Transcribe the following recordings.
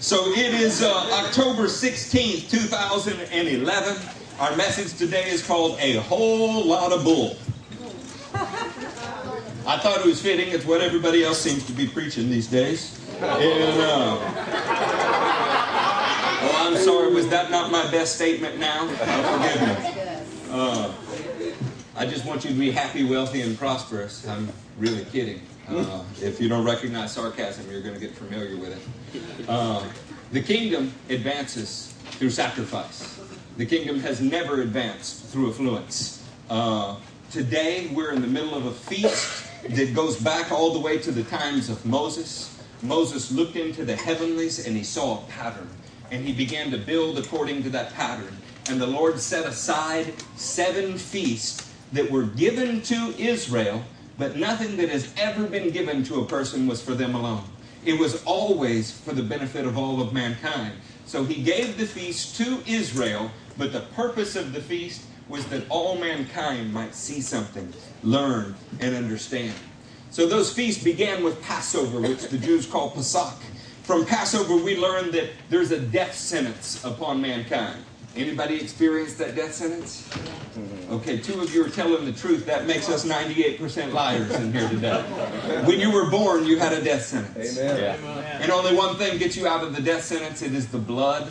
So it is uh, October 16th, 2011. Our message today is called A Whole Lot of Bull. I thought it was fitting. It's what everybody else seems to be preaching these days. And, uh, oh, I'm sorry. Was that not my best statement now? Uh, forgive me. Uh, I just want you to be happy, wealthy, and prosperous. I'm really kidding. Uh, if you don't recognize sarcasm, you're going to get familiar with it. Uh, the kingdom advances through sacrifice. The kingdom has never advanced through affluence. Uh, today, we're in the middle of a feast that goes back all the way to the times of Moses. Moses looked into the heavenlies and he saw a pattern, and he began to build according to that pattern. And the Lord set aside seven feasts that were given to Israel but nothing that has ever been given to a person was for them alone. It was always for the benefit of all of mankind. So he gave the feast to Israel, but the purpose of the feast was that all mankind might see something, learn, and understand. So those feasts began with Passover, which the Jews call Pesach. From Passover, we learn that there's a death sentence upon mankind. Anybody experienced that death sentence? Okay, two of you are telling the truth. That makes us 98% liars in here today. When you were born, you had a death sentence. Amen. Yeah. And only one thing gets you out of the death sentence it is the blood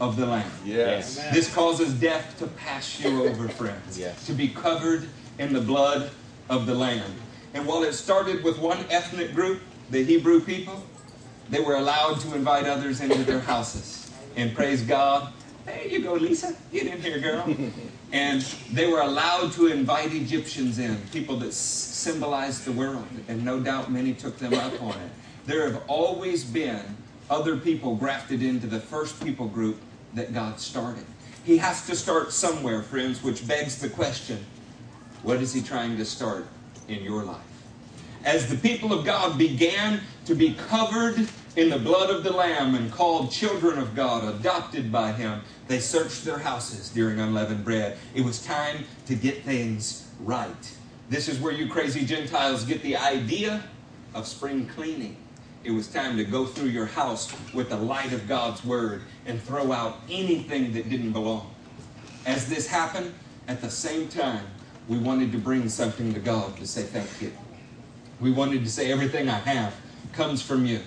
of the Lamb. Yes. This causes death to pass you over, friends. Yes. To be covered in the blood of the Lamb. And while it started with one ethnic group, the Hebrew people, they were allowed to invite others into their houses. And praise God, there you go, Lisa. Get in here, girl. and they were allowed to invite Egyptians in, people that symbolized the world. And no doubt many took them up on it. There have always been other people grafted into the first people group that God started. He has to start somewhere, friends, which begs the question what is He trying to start in your life? As the people of God began to be covered in the blood of the Lamb and called children of God, adopted by Him. They searched their houses during unleavened bread. It was time to get things right. This is where you crazy Gentiles get the idea of spring cleaning. It was time to go through your house with the light of God's Word and throw out anything that didn't belong. As this happened, at the same time, we wanted to bring something to God to say thank you. We wanted to say everything I have comes from you.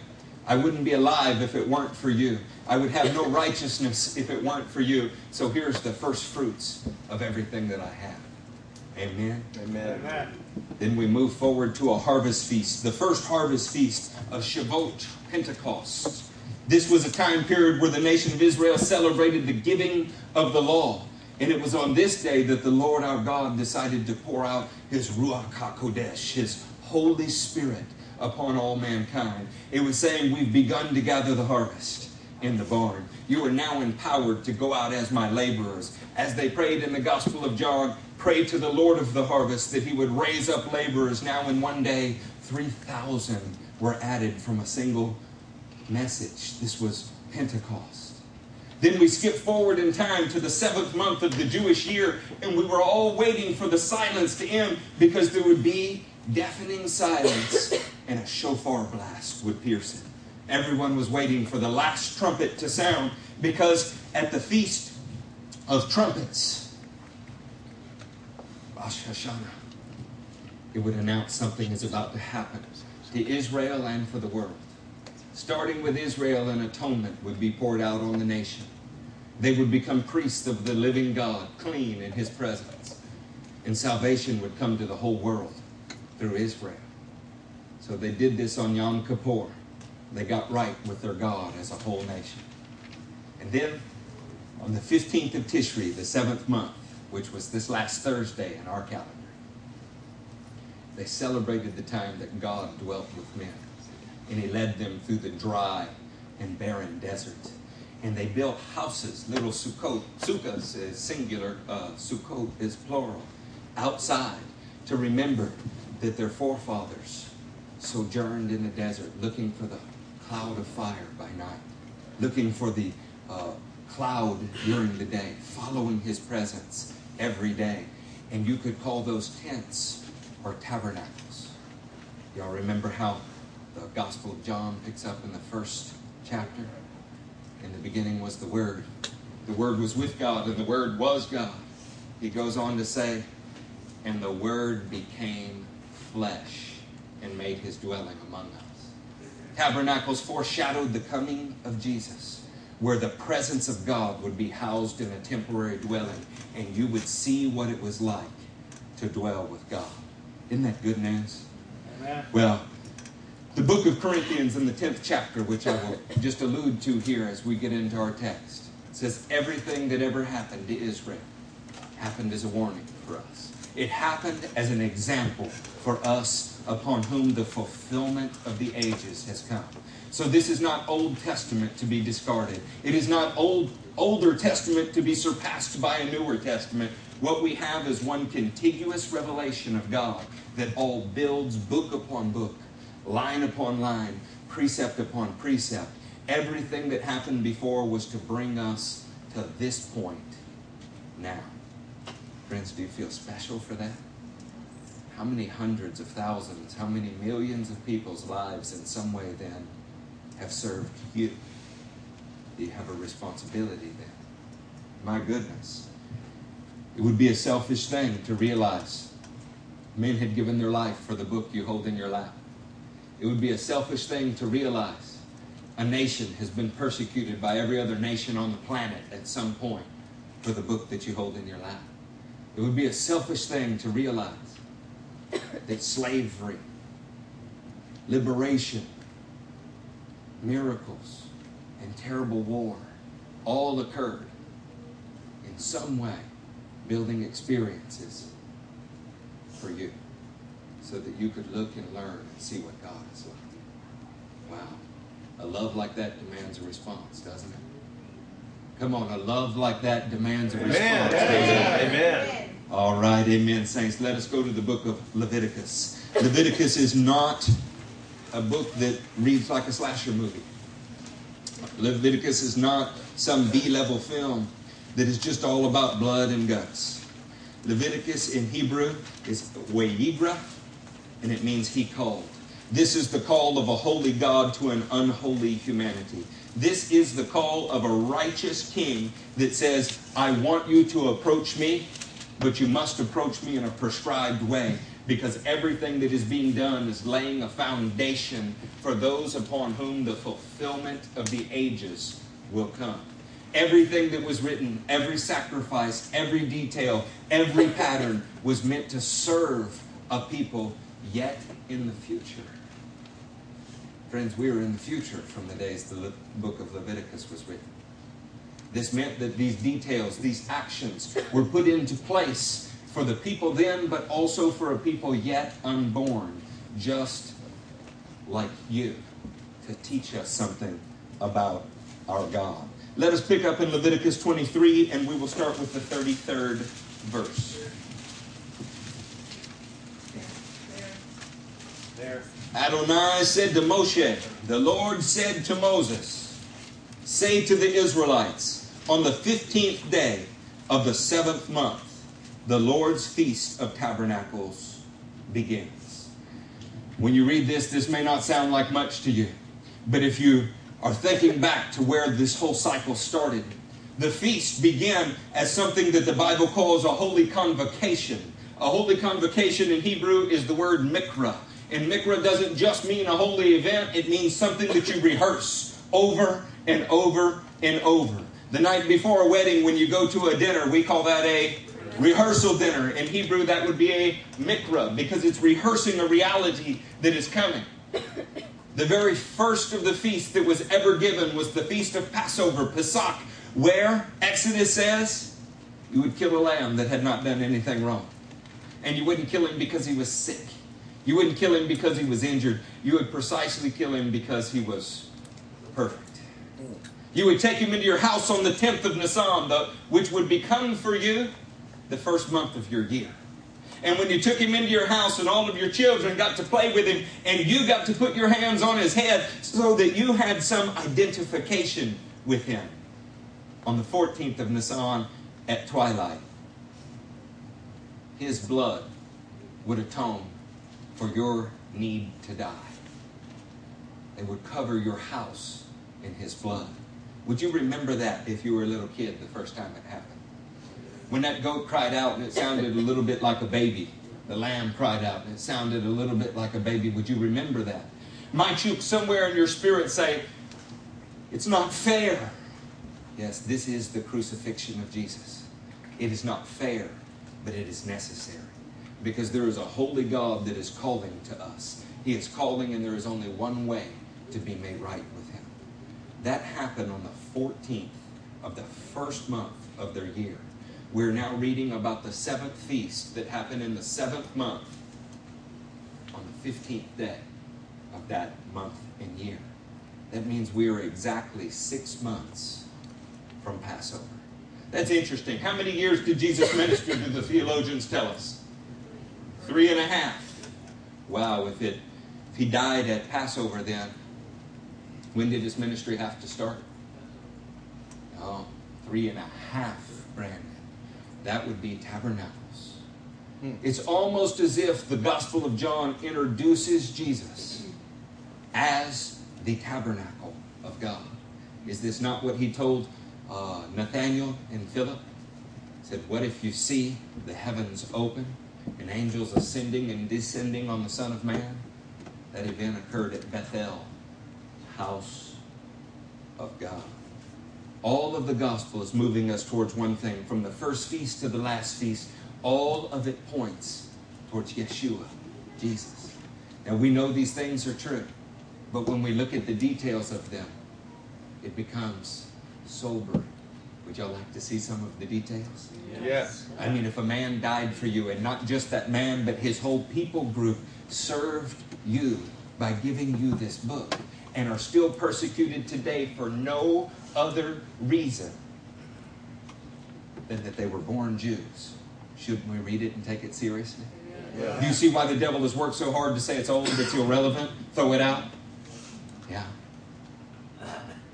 I wouldn't be alive if it weren't for you. I would have no righteousness if it weren't for you. So here's the first fruits of everything that I have. Amen. Amen. Amen. Then we move forward to a harvest feast, the first harvest feast of Shavuot, Pentecost. This was a time period where the nation of Israel celebrated the giving of the law. And it was on this day that the Lord our God decided to pour out his Ruach HaKodesh, his Holy Spirit, upon all mankind. It was saying, We've begun to gather the harvest in the barn. You are now empowered to go out as my laborers. As they prayed in the Gospel of John, pray to the Lord of the harvest that he would raise up laborers. Now, in one day, 3,000 were added from a single message. This was Pentecost. Then we skip forward in time to the seventh month of the Jewish year, and we were all waiting for the silence to end because there would be deafening silence and a shofar blast would pierce it. Everyone was waiting for the last trumpet to sound because at the feast of trumpets, Rosh Hashanah, it would announce something is about to happen to Israel and for the world. Starting with Israel, an atonement would be poured out on the nation. They would become priests of the living God, clean in his presence. And salvation would come to the whole world through Israel. So they did this on Yom Kippur. They got right with their God as a whole nation. And then on the 15th of Tishri, the seventh month, which was this last Thursday in our calendar, they celebrated the time that God dwelt with men. And he led them through the dry and barren desert. And they built houses, little sukkot. Sukkahs is singular, uh, sukkot is plural, outside to remember that their forefathers sojourned in the desert looking for the cloud of fire by night, looking for the uh, cloud during the day, following his presence every day. And you could call those tents or tabernacles. Y'all remember how the Gospel of John picks up in the first chapter. In the beginning was the Word. The Word was with God, and the Word was God. He goes on to say, and the Word became flesh and made his dwelling among us. Tabernacles foreshadowed the coming of Jesus, where the presence of God would be housed in a temporary dwelling, and you would see what it was like to dwell with God. Isn't that good news? Amen. Well, the book of Corinthians in the 10th chapter, which I will just allude to here as we get into our text, says everything that ever happened to Israel happened as a warning for us. It happened as an example for us upon whom the fulfillment of the ages has come. So this is not Old Testament to be discarded. It is not old older testament to be surpassed by a newer testament. What we have is one contiguous revelation of God that all builds book upon book, line upon line, precept upon precept. Everything that happened before was to bring us to this point now. Friends, do you feel special for that? How many hundreds of thousands, how many millions of people's lives in some way then have served you? You have a responsibility then? My goodness. It would be a selfish thing to realize men had given their life for the book you hold in your lap. It would be a selfish thing to realize a nation has been persecuted by every other nation on the planet at some point for the book that you hold in your lap. It would be a selfish thing to realize that slavery, liberation, miracles, and terrible war all occurred in some way, building experiences for you so that you could look and learn and see what God is like. Wow. A love like that demands a response, doesn't it? Come on, a love like that demands a response. Amen. Amen. All right, amen, saints. Let us go to the book of Leviticus. Leviticus is not a book that reads like a slasher movie. Leviticus is not some B level film that is just all about blood and guts. Leviticus in Hebrew is Vayikra, and it means he called. This is the call of a holy God to an unholy humanity. This is the call of a righteous king that says, I want you to approach me, but you must approach me in a prescribed way because everything that is being done is laying a foundation for those upon whom the fulfillment of the ages will come. Everything that was written, every sacrifice, every detail, every pattern was meant to serve a people yet in the future. Friends, we are in the future from the days the book of Leviticus was written. This meant that these details, these actions, were put into place for the people then, but also for a people yet unborn, just like you, to teach us something about our God. Let us pick up in Leviticus 23, and we will start with the 33rd verse. There. Adonai said to Moshe, The Lord said to Moses, Say to the Israelites, on the 15th day of the seventh month, the Lord's Feast of Tabernacles begins. When you read this, this may not sound like much to you, but if you are thinking back to where this whole cycle started, the feast began as something that the Bible calls a holy convocation. A holy convocation in Hebrew is the word mikra. And mikra doesn't just mean a holy event, it means something that you rehearse over and over and over. The night before a wedding, when you go to a dinner, we call that a rehearsal dinner. In Hebrew, that would be a mikra because it's rehearsing a reality that is coming. The very first of the feasts that was ever given was the feast of Passover, Pesach, where Exodus says you would kill a lamb that had not done anything wrong. And you wouldn't kill him because he was sick. You wouldn't kill him because he was injured. You would precisely kill him because he was perfect. You would take him into your house on the 10th of Nisan, which would become for you the first month of your year. And when you took him into your house and all of your children got to play with him and you got to put your hands on his head so that you had some identification with him on the 14th of Nisan at twilight, his blood would atone for your need to die. It would cover your house in his blood. Would you remember that if you were a little kid the first time it happened? When that goat cried out and it sounded a little bit like a baby, the lamb cried out and it sounded a little bit like a baby, would you remember that? Might you somewhere in your spirit say, It's not fair? Yes, this is the crucifixion of Jesus. It is not fair, but it is necessary. Because there is a holy God that is calling to us. He is calling, and there is only one way to be made right with. That happened on the 14th of the first month of their year. We're now reading about the seventh feast that happened in the seventh month on the 15th day of that month and year. That means we are exactly six months from Passover. That's interesting. How many years did Jesus minister, do the theologians tell us? Three and a half. Wow, if it if he died at Passover then, when did his ministry have to start? Oh, three and a half, Brandon. That would be tabernacles. Hmm. It's almost as if the Gospel of John introduces Jesus as the tabernacle of God. Is this not what he told uh, Nathaniel and Philip? He said, What if you see the heavens open and angels ascending and descending on the Son of Man? That event occurred at Bethel, house of God. All of the gospel is moving us towards one thing. From the first feast to the last feast, all of it points towards Yeshua, Jesus. Now we know these things are true, but when we look at the details of them, it becomes sobering. Would y'all like to see some of the details? Yes. I mean, if a man died for you, and not just that man, but his whole people group served you by giving you this book and are still persecuted today for no other reason than that they were born Jews. Shouldn't we read it and take it seriously? Yeah. Do you see why the devil has worked so hard to say it's old, it's irrelevant, throw it out? Yeah.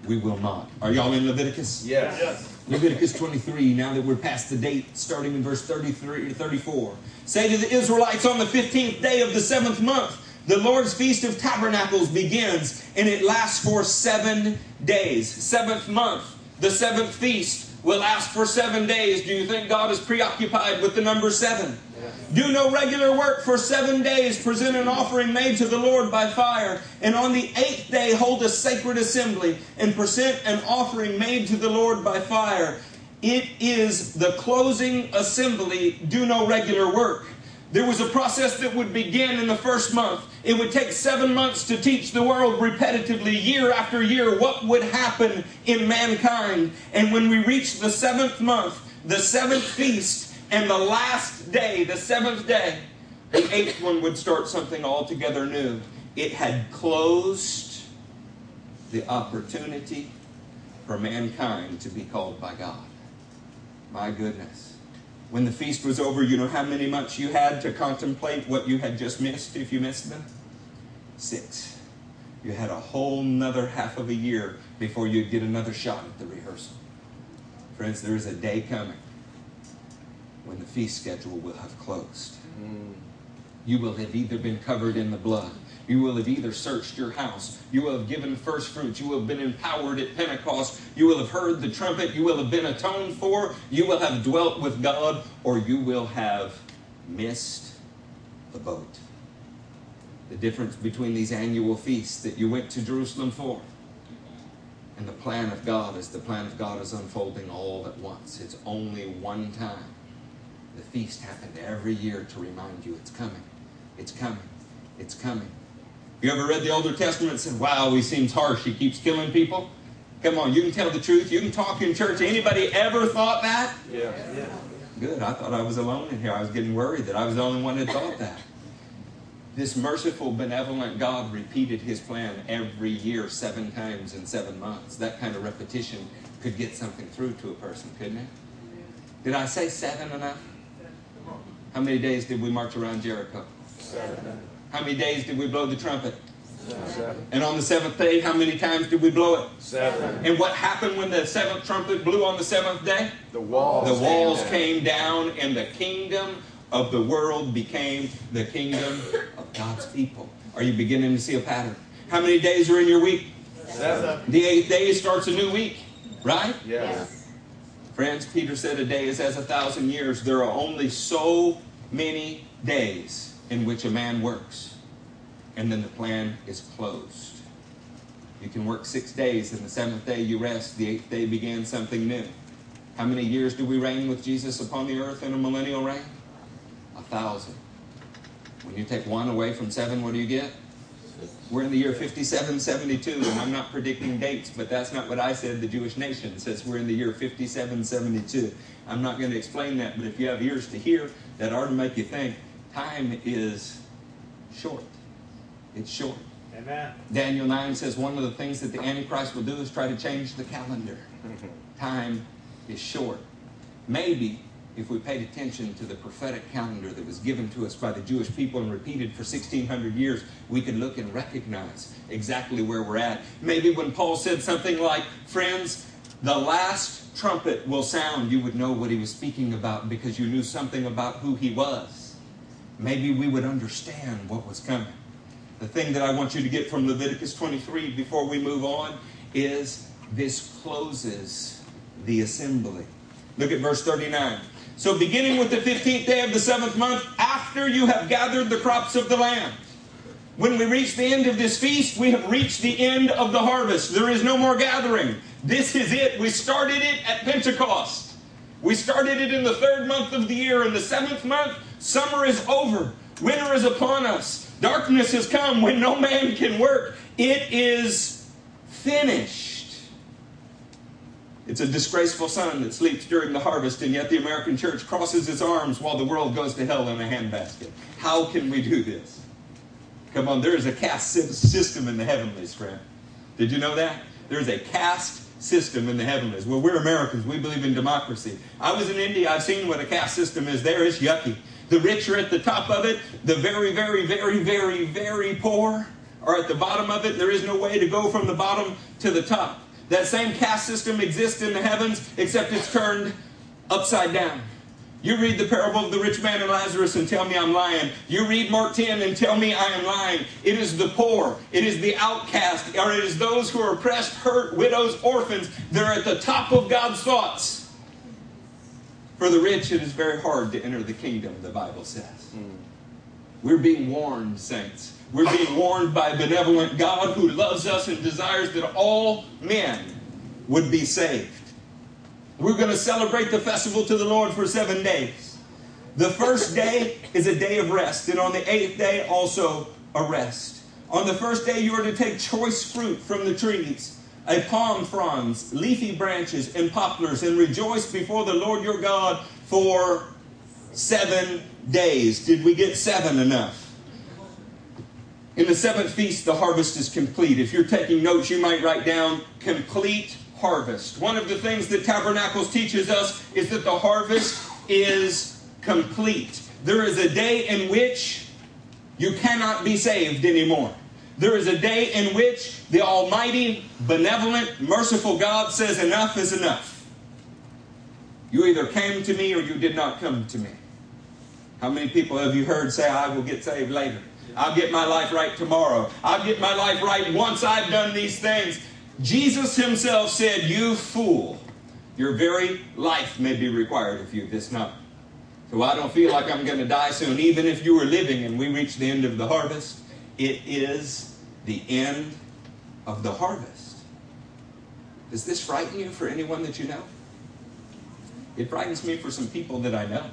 We will not. Are y'all in Leviticus? Yes. yes. Leviticus 23, now that we're past the date, starting in verse 33 34. Say to the Israelites on the 15th day of the seventh month, the Lord's Feast of Tabernacles begins and it lasts for seven days. Seventh month, the seventh feast will last for seven days. Do you think God is preoccupied with the number seven? Do no regular work for seven days. Present an offering made to the Lord by fire. And on the eighth day, hold a sacred assembly and present an offering made to the Lord by fire. It is the closing assembly. Do no regular work. There was a process that would begin in the first month. It would take seven months to teach the world repetitively, year after year, what would happen in mankind. And when we reached the seventh month, the seventh feast, and the last day, the seventh day, the eighth one would start something altogether new. It had closed the opportunity for mankind to be called by God. My goodness. When the feast was over, you know how many months you had to contemplate what you had just missed if you missed them? Six. You had a whole nother half of a year before you'd get another shot at the rehearsal. Friends, there is a day coming when the feast schedule will have closed. Mm. You will have either been covered in the blood you will have either searched your house, you will have given first fruits, you will have been empowered at Pentecost, you will have heard the trumpet, you will have been atoned for, you will have dwelt with God, or you will have missed the boat. The difference between these annual feasts that you went to Jerusalem for and the plan of God is the plan of God is unfolding all at once. It's only one time. The feast happened every year to remind you it's coming. It's coming. It's coming. You ever read the Older Testament and said, wow, he seems harsh. He keeps killing people? Come on, you can tell the truth. You can talk in church. Anybody ever thought that? Yeah. yeah. Good. I thought I was alone in here. I was getting worried that I was the only one that thought that. This merciful, benevolent God repeated his plan every year, seven times in seven months. That kind of repetition could get something through to a person, couldn't it? Did I say seven enough? How many days did we march around Jericho? Seven. How many days did we blow the trumpet? Seven. And on the seventh day, how many times did we blow it? Seven. And what happened when the seventh trumpet blew on the seventh day? The walls. The walls came down, and the kingdom of the world became the kingdom of God's people. Are you beginning to see a pattern? How many days are in your week? Seven. The eighth day starts a new week, right? Yes. Friends, Peter said a day is as a thousand years. There are only so many days in which a man works, and then the plan is closed. You can work six days, and the seventh day you rest. The eighth day began something new. How many years do we reign with Jesus upon the earth in a millennial reign? A thousand. When you take one away from seven, what do you get? We're in the year 5772, and I'm not predicting dates, but that's not what I said. The Jewish nation says we're in the year 5772. I'm not going to explain that, but if you have ears to hear, that ought to make you think time is short. It's short. Amen. Daniel 9 says one of the things that the Antichrist will do is try to change the calendar. Time is short. Maybe if we paid attention to the prophetic calendar that was given to us by the Jewish people and repeated for 1600 years, we could look and recognize exactly where we're at. Maybe when Paul said something like, Friends, the last trumpet will sound, you would know what he was speaking about because you knew something about who he was. Maybe we would understand what was coming. The thing that I want you to get from Leviticus 23 before we move on is this closes the assembly. Look at verse 39. So, beginning with the 15th day of the seventh month, after you have gathered the crops of the land, when we reach the end of this feast, we have reached the end of the harvest. There is no more gathering. This is it. We started it at Pentecost. We started it in the third month of the year. In the seventh month, summer is over. Winter is upon us. Darkness has come when no man can work. It is finished. It's a disgraceful son that sleeps during the harvest, and yet the American church crosses its arms while the world goes to hell in a handbasket. How can we do this? Come on, there is a caste system in the heavenlies, friend. Did you know that? There's a caste system in the heavenlies. Well, we're Americans. We believe in democracy. I was in India. I've seen what a caste system is there. It's yucky. The rich are at the top of it. The very, very, very, very, very poor are at the bottom of it. There is no way to go from the bottom to the top. That same caste system exists in the heavens, except it's turned upside down. You read the parable of the rich man and Lazarus and tell me I'm lying. You read Mark 10 and tell me I am lying. It is the poor, it is the outcast, or it is those who are oppressed, hurt, widows, orphans. They're at the top of God's thoughts. For the rich, it is very hard to enter the kingdom, the Bible says. We're being warned, saints. We're being warned by a benevolent God who loves us and desires that all men would be saved. We're going to celebrate the festival to the Lord for seven days. The first day is a day of rest, and on the eighth day, also a rest. On the first day, you are to take choice fruit from the trees, a palm fronds, leafy branches, and poplars, and rejoice before the Lord your God for seven days. Did we get seven enough? In the seventh feast, the harvest is complete. If you're taking notes, you might write down complete harvest. One of the things that Tabernacles teaches us is that the harvest is complete. There is a day in which you cannot be saved anymore. There is a day in which the Almighty, benevolent, merciful God says, Enough is enough. You either came to me or you did not come to me. How many people have you heard say, I will get saved later? I'll get my life right tomorrow. I'll get my life right once I've done these things. Jesus himself said, You fool, your very life may be required of you this night. So I don't feel like I'm going to die soon. Even if you were living and we reach the end of the harvest, it is the end of the harvest. Does this frighten you for anyone that you know? It frightens me for some people that I know.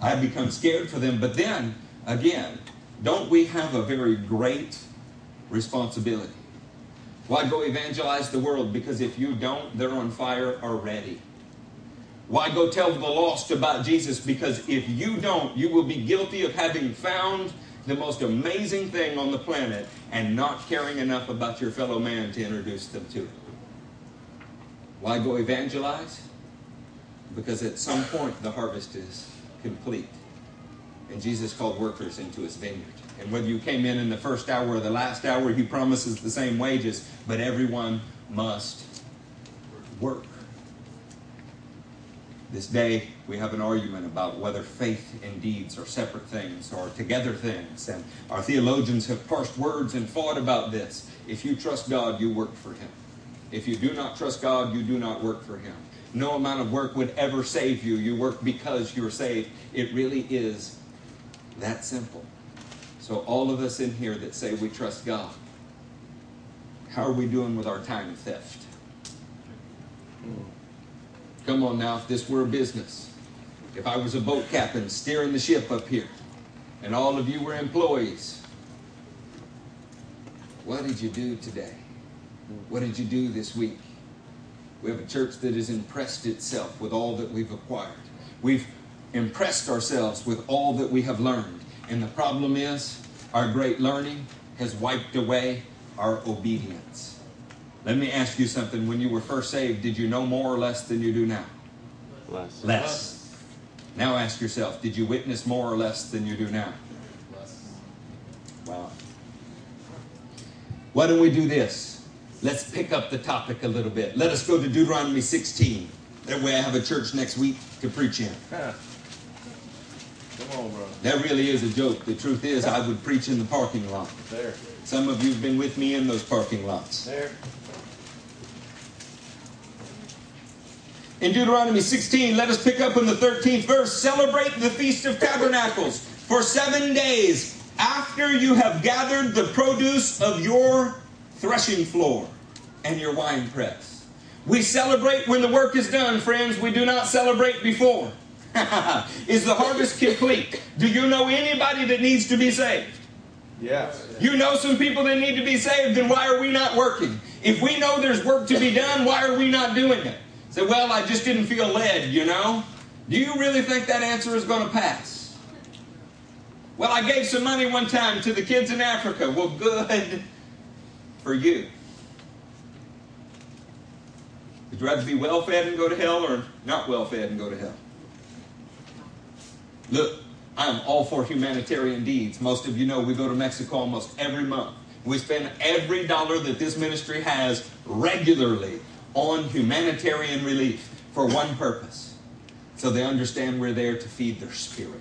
I become scared for them. But then, again, don't we have a very great responsibility? Why go evangelize the world? Because if you don't, they're on fire already. Why go tell the lost about Jesus? Because if you don't, you will be guilty of having found the most amazing thing on the planet and not caring enough about your fellow man to introduce them to it. Why go evangelize? Because at some point the harvest is complete. And Jesus called workers into his vineyard. And whether you came in in the first hour or the last hour, he promises the same wages, but everyone must work. This day, we have an argument about whether faith and deeds are separate things or together things. And our theologians have parsed words and fought about this. If you trust God, you work for Him. If you do not trust God, you do not work for Him. No amount of work would ever save you. You work because you're saved. It really is that simple. So, all of us in here that say we trust God, how are we doing with our time theft? Come on now, if this were a business, if I was a boat captain steering the ship up here, and all of you were employees, what did you do today? What did you do this week? We have a church that has impressed itself with all that we've acquired. We've impressed ourselves with all that we have learned. And the problem is, our great learning has wiped away our obedience. Let me ask you something. When you were first saved, did you know more or less than you do now? Less. Less. Now ask yourself, did you witness more or less than you do now? Wow. Why don't we do this? Let's pick up the topic a little bit. Let us go to Deuteronomy 16. That way I have a church next week to preach in. Huh. Come on, bro. That really is a joke. The truth is, I would preach in the parking lot. There. Some of you have been with me in those parking lots. There. In Deuteronomy 16, let us pick up in the 13th verse. Celebrate the Feast of Tabernacles for seven days after you have gathered the produce of your threshing floor and your wine press. We celebrate when the work is done, friends. We do not celebrate before. is the harvest complete? Do you know anybody that needs to be saved? Yes. You know some people that need to be saved, then why are we not working? If we know there's work to be done, why are we not doing it? Say, well, I just didn't feel led, you know? Do you really think that answer is going to pass? Well, I gave some money one time to the kids in Africa. Well, good for you. Would you rather be well fed and go to hell or not well fed and go to hell? Look, I am all for humanitarian deeds. Most of you know we go to Mexico almost every month. We spend every dollar that this ministry has regularly on humanitarian relief for one purpose so they understand we're there to feed their spirit.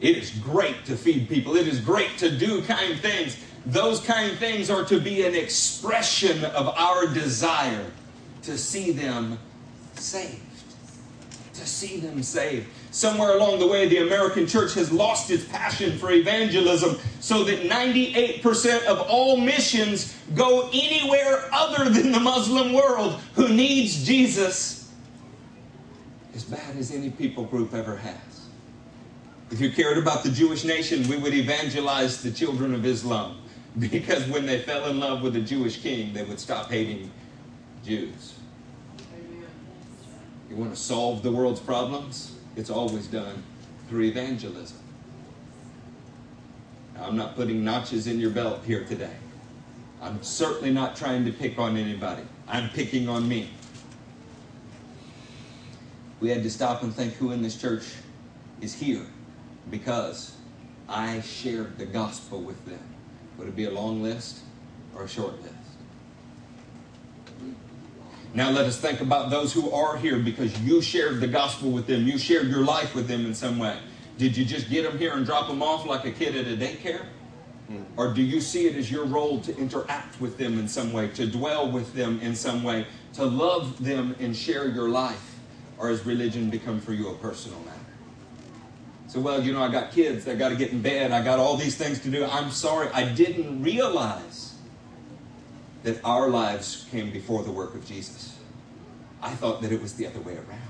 It is great to feed people, it is great to do kind things. Those kind things are to be an expression of our desire to see them saved. To see them saved. Somewhere along the way, the American church has lost its passion for evangelism so that 98% of all missions go anywhere other than the Muslim world who needs Jesus as bad as any people group ever has. If you cared about the Jewish nation, we would evangelize the children of Islam because when they fell in love with a Jewish king, they would stop hating Jews. You want to solve the world's problems? It's always done through evangelism. Now, I'm not putting notches in your belt here today. I'm certainly not trying to pick on anybody. I'm picking on me. We had to stop and think who in this church is here because I shared the gospel with them. Would it be a long list or a short list? Now let us think about those who are here because you shared the gospel with them. You shared your life with them in some way. Did you just get them here and drop them off like a kid at a daycare? Hmm. Or do you see it as your role to interact with them in some way, to dwell with them in some way, to love them and share your life? Or has religion become for you a personal matter? So, well, you know, I got kids, I got to get in bed, I got all these things to do. I'm sorry, I didn't realize that our lives came before the work of Jesus. I thought that it was the other way around.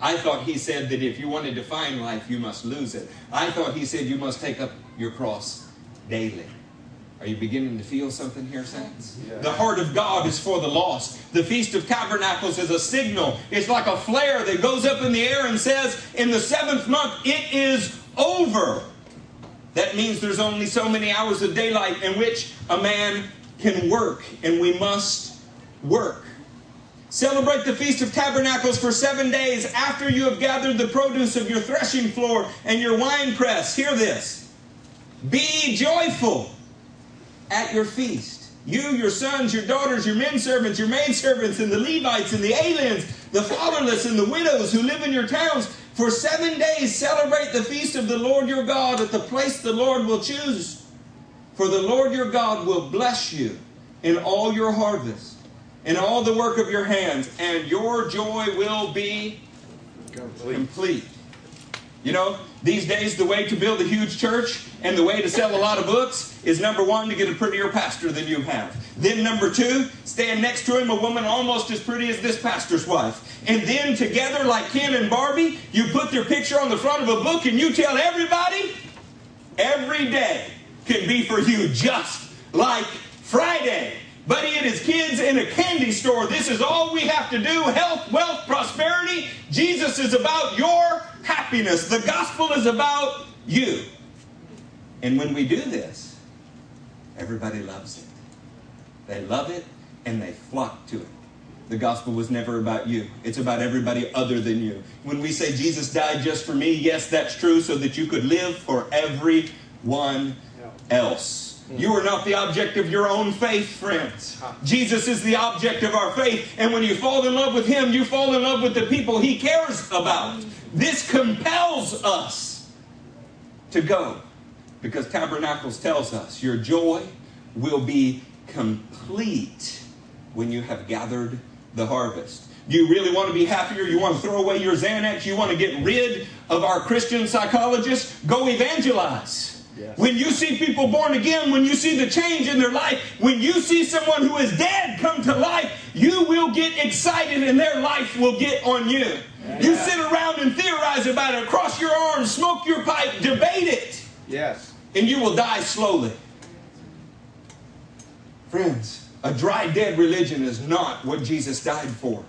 I thought he said that if you wanted to find life, you must lose it. I thought he said you must take up your cross daily. Are you beginning to feel something here, saints? Yeah. The heart of God is for the lost. The Feast of Tabernacles is a signal. It's like a flare that goes up in the air and says, in the seventh month, it is over. That means there's only so many hours of daylight in which a man can work, and we must work. Celebrate the Feast of Tabernacles for seven days after you have gathered the produce of your threshing floor and your winepress. Hear this. Be joyful at your feast. You, your sons, your daughters, your men servants, your maid servants, and the Levites, and the aliens, the fatherless, and the widows who live in your towns, for seven days celebrate the feast of the Lord your God at the place the Lord will choose. For the Lord your God will bless you in all your harvest, in all the work of your hands, and your joy will be complete. complete. You know, these days, the way to build a huge church and the way to sell a lot of books is number one, to get a prettier pastor than you have. Then, number two, stand next to him a woman almost as pretty as this pastor's wife. And then, together, like Ken and Barbie, you put their picture on the front of a book and you tell everybody every day can be for you just like Friday. Buddy, it is kids in a candy store. This is all we have to do health, wealth, prosperity. Jesus is about your happiness. The gospel is about you. And when we do this, everybody loves it. They love it and they flock to it. The gospel was never about you. It's about everybody other than you. When we say Jesus died just for me, yes, that's true, so that you could live for everyone else. You are not the object of your own faith, friends. Jesus is the object of our faith. And when you fall in love with Him, you fall in love with the people He cares about. This compels us to go. Because Tabernacles tells us your joy will be complete when you have gathered the harvest. Do you really want to be happier? You want to throw away your Xanax? You want to get rid of our Christian psychologists? Go evangelize. Yes. When you see people born again, when you see the change in their life, when you see someone who is dead come to life, you will get excited and their life will get on you. Yeah. You sit around and theorize about it, cross your arms, smoke your pipe, debate it. Yes. And you will die slowly. Friends, a dry, dead religion is not what Jesus died for.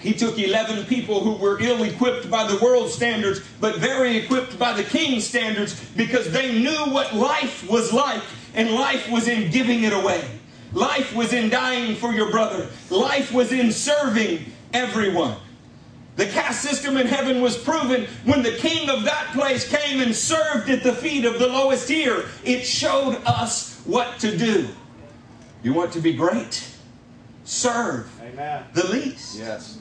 He took 11 people who were ill equipped by the world standards, but very equipped by the king's standards because they knew what life was like, and life was in giving it away. Life was in dying for your brother. Life was in serving everyone. The caste system in heaven was proven when the king of that place came and served at the feet of the lowest tier. It showed us what to do. You want to be great? Serve Amen. the least. Yes.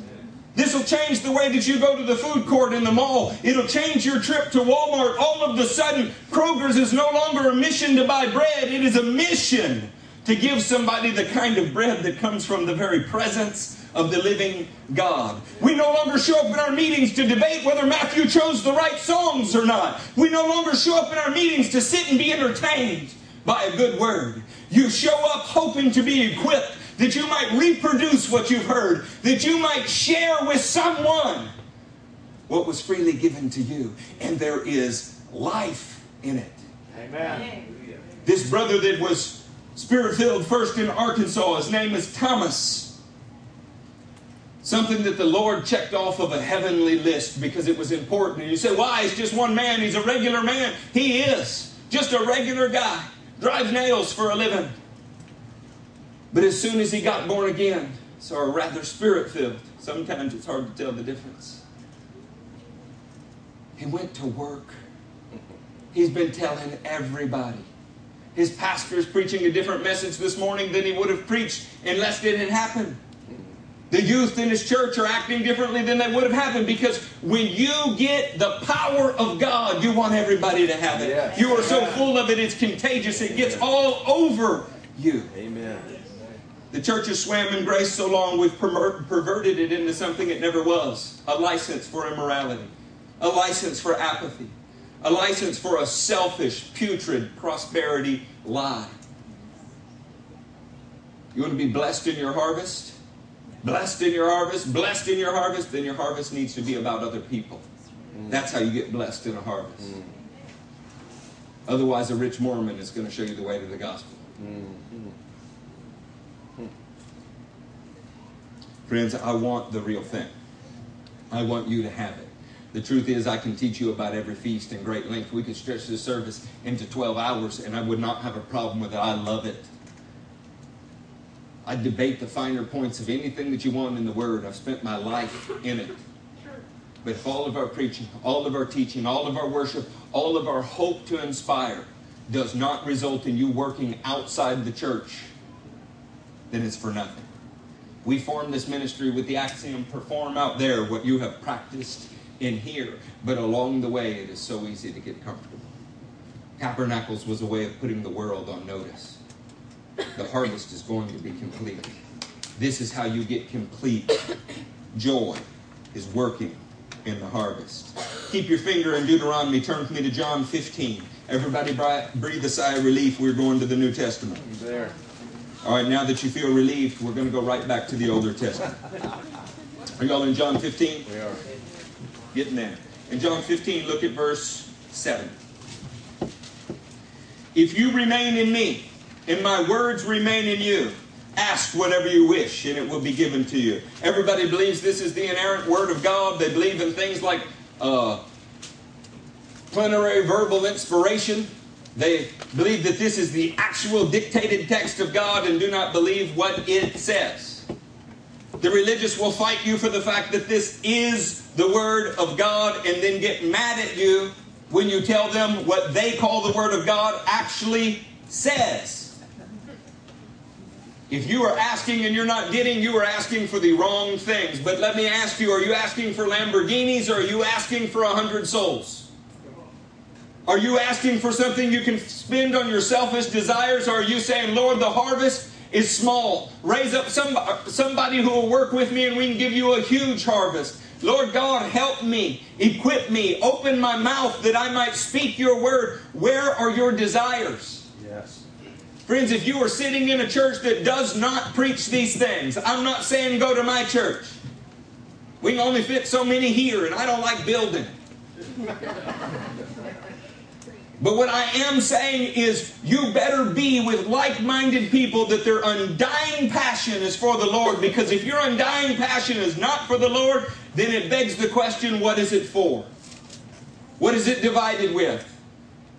This will change the way that you go to the food court in the mall. It'll change your trip to Walmart. All of a sudden, Kroger's is no longer a mission to buy bread, it is a mission to give somebody the kind of bread that comes from the very presence of the living God. We no longer show up in our meetings to debate whether Matthew chose the right songs or not. We no longer show up in our meetings to sit and be entertained by a good word. You show up hoping to be equipped that you might reproduce what you've heard, that you might share with someone what was freely given to you. And there is life in it. Amen. This brother that was spirit filled first in Arkansas, his name is Thomas. Something that the Lord checked off of a heavenly list because it was important. And you say, why? He's just one man. He's a regular man. He is. Just a regular guy. Drives nails for a living. But as soon as he got born again, or rather spirit filled, sometimes it's hard to tell the difference. He went to work. He's been telling everybody. His pastor is preaching a different message this morning than he would have preached unless it had happened. The youth in his church are acting differently than they would have happened because when you get the power of God, you want everybody to have it. Yes. You are so full of it, it's contagious. It gets all over you. Amen. The church has swam in grace so long we've perverted it into something it never was a license for immorality, a license for apathy, a license for a selfish, putrid prosperity lie. You want to be blessed in your harvest? Blessed in your harvest, blessed in your harvest, then your harvest needs to be about other people. That's how you get blessed in a harvest. Mm. Otherwise, a rich Mormon is going to show you the way to the gospel. Mm-hmm. Friends, I want the real thing. I want you to have it. The truth is, I can teach you about every feast in great length. We could stretch this service into 12 hours, and I would not have a problem with it. I love it. I debate the finer points of anything that you want in the Word. I've spent my life in it. But if all of our preaching, all of our teaching, all of our worship, all of our hope to inspire does not result in you working outside the church, then it's for nothing. We form this ministry with the axiom perform out there what you have practiced in here. But along the way, it is so easy to get comfortable. Tabernacles was a way of putting the world on notice. The harvest is going to be complete. This is how you get complete joy, is working in the harvest. Keep your finger in Deuteronomy. Turn with me to John 15. Everybody breathe a sigh of relief. We're going to the New Testament. There. All right, now that you feel relieved, we're going to go right back to the Older Testament. Are y'all in John 15? We are. Getting there. In John 15, look at verse 7. If you remain in me, and my words remain in you, ask whatever you wish, and it will be given to you. Everybody believes this is the inerrant word of God. They believe in things like uh, plenary verbal inspiration. They believe that this is the actual dictated text of God and do not believe what it says. The religious will fight you for the fact that this is the Word of God and then get mad at you when you tell them what they call the Word of God actually says. If you are asking and you're not getting, you are asking for the wrong things. But let me ask you are you asking for Lamborghinis or are you asking for a hundred souls? Are you asking for something you can spend on your selfish desires? Or are you saying, Lord, the harvest is small. Raise up somebody, somebody who will work with me and we can give you a huge harvest. Lord God, help me, equip me, open my mouth that I might speak your word. Where are your desires? Yes. Friends, if you are sitting in a church that does not preach these things, I'm not saying go to my church. We can only fit so many here, and I don't like building. But what I am saying is, you better be with like minded people that their undying passion is for the Lord. Because if your undying passion is not for the Lord, then it begs the question what is it for? What is it divided with?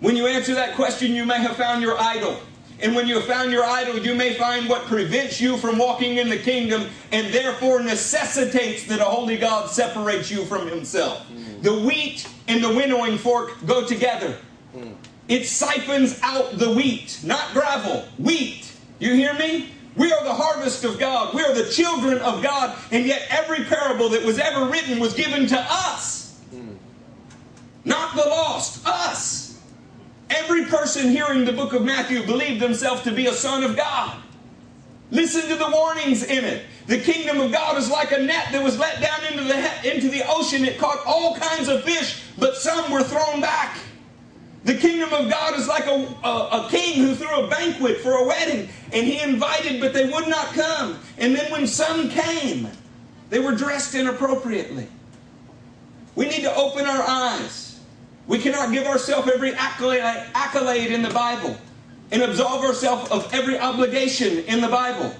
When you answer that question, you may have found your idol. And when you have found your idol, you may find what prevents you from walking in the kingdom and therefore necessitates that a holy God separates you from himself. The wheat and the winnowing fork go together. Mm. It siphons out the wheat, not gravel, wheat. You hear me? We are the harvest of God. We are the children of God. And yet, every parable that was ever written was given to us. Mm. Not the lost, us. Every person hearing the book of Matthew believed themselves to be a son of God. Listen to the warnings in it. The kingdom of God is like a net that was let down into the, into the ocean. It caught all kinds of fish, but some were thrown back. The kingdom of God is like a, a, a, king who threw a banquet for a wedding, and he invited, but they would not come. And then when some came, they were dressed inappropriately. We need to open our eyes. We cannot give ourselves every accolade, accolade in the Bible and absolve ourselves of every obligation in the Bible.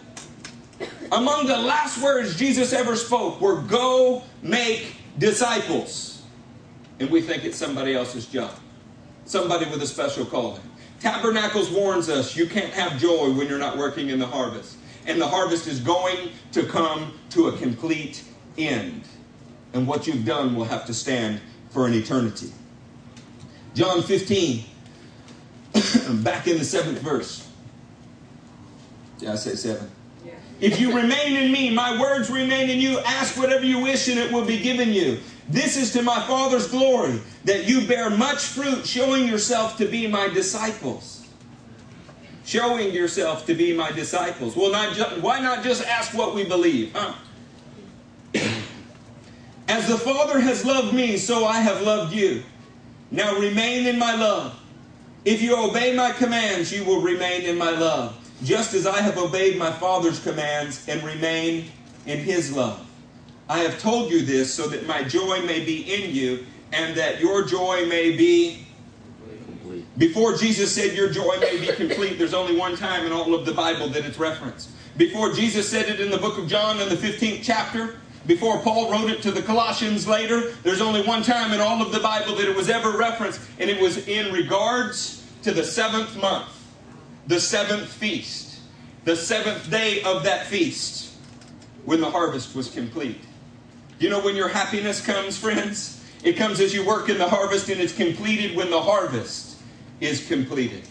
Among the last words Jesus ever spoke were, Go make disciples. And we think it's somebody else's job somebody with a special calling. Tabernacles warns us you can't have joy when you're not working in the harvest. And the harvest is going to come to a complete end. And what you've done will have to stand for an eternity. John 15, back in the seventh verse. Yeah, I say seven. If you remain in me, my words remain in you, ask whatever you wish and it will be given you. This is to my Father's glory, that you bear much fruit, showing yourself to be my disciples. Showing yourself to be my disciples. Well, not ju- why not just ask what we believe, huh? As the Father has loved me, so I have loved you. Now remain in my love. If you obey my commands, you will remain in my love, just as I have obeyed my Father's commands and remain in his love. I have told you this so that my joy may be in you and that your joy may be complete. Before Jesus said your joy may be complete, there's only one time in all of the Bible that it's referenced. Before Jesus said it in the book of John in the 15th chapter, before Paul wrote it to the Colossians later, there's only one time in all of the Bible that it was ever referenced, and it was in regards to the seventh month, the seventh feast, the seventh day of that feast, when the harvest was complete. You know when your happiness comes, friends? It comes as you work in the harvest and it's completed when the harvest is completed.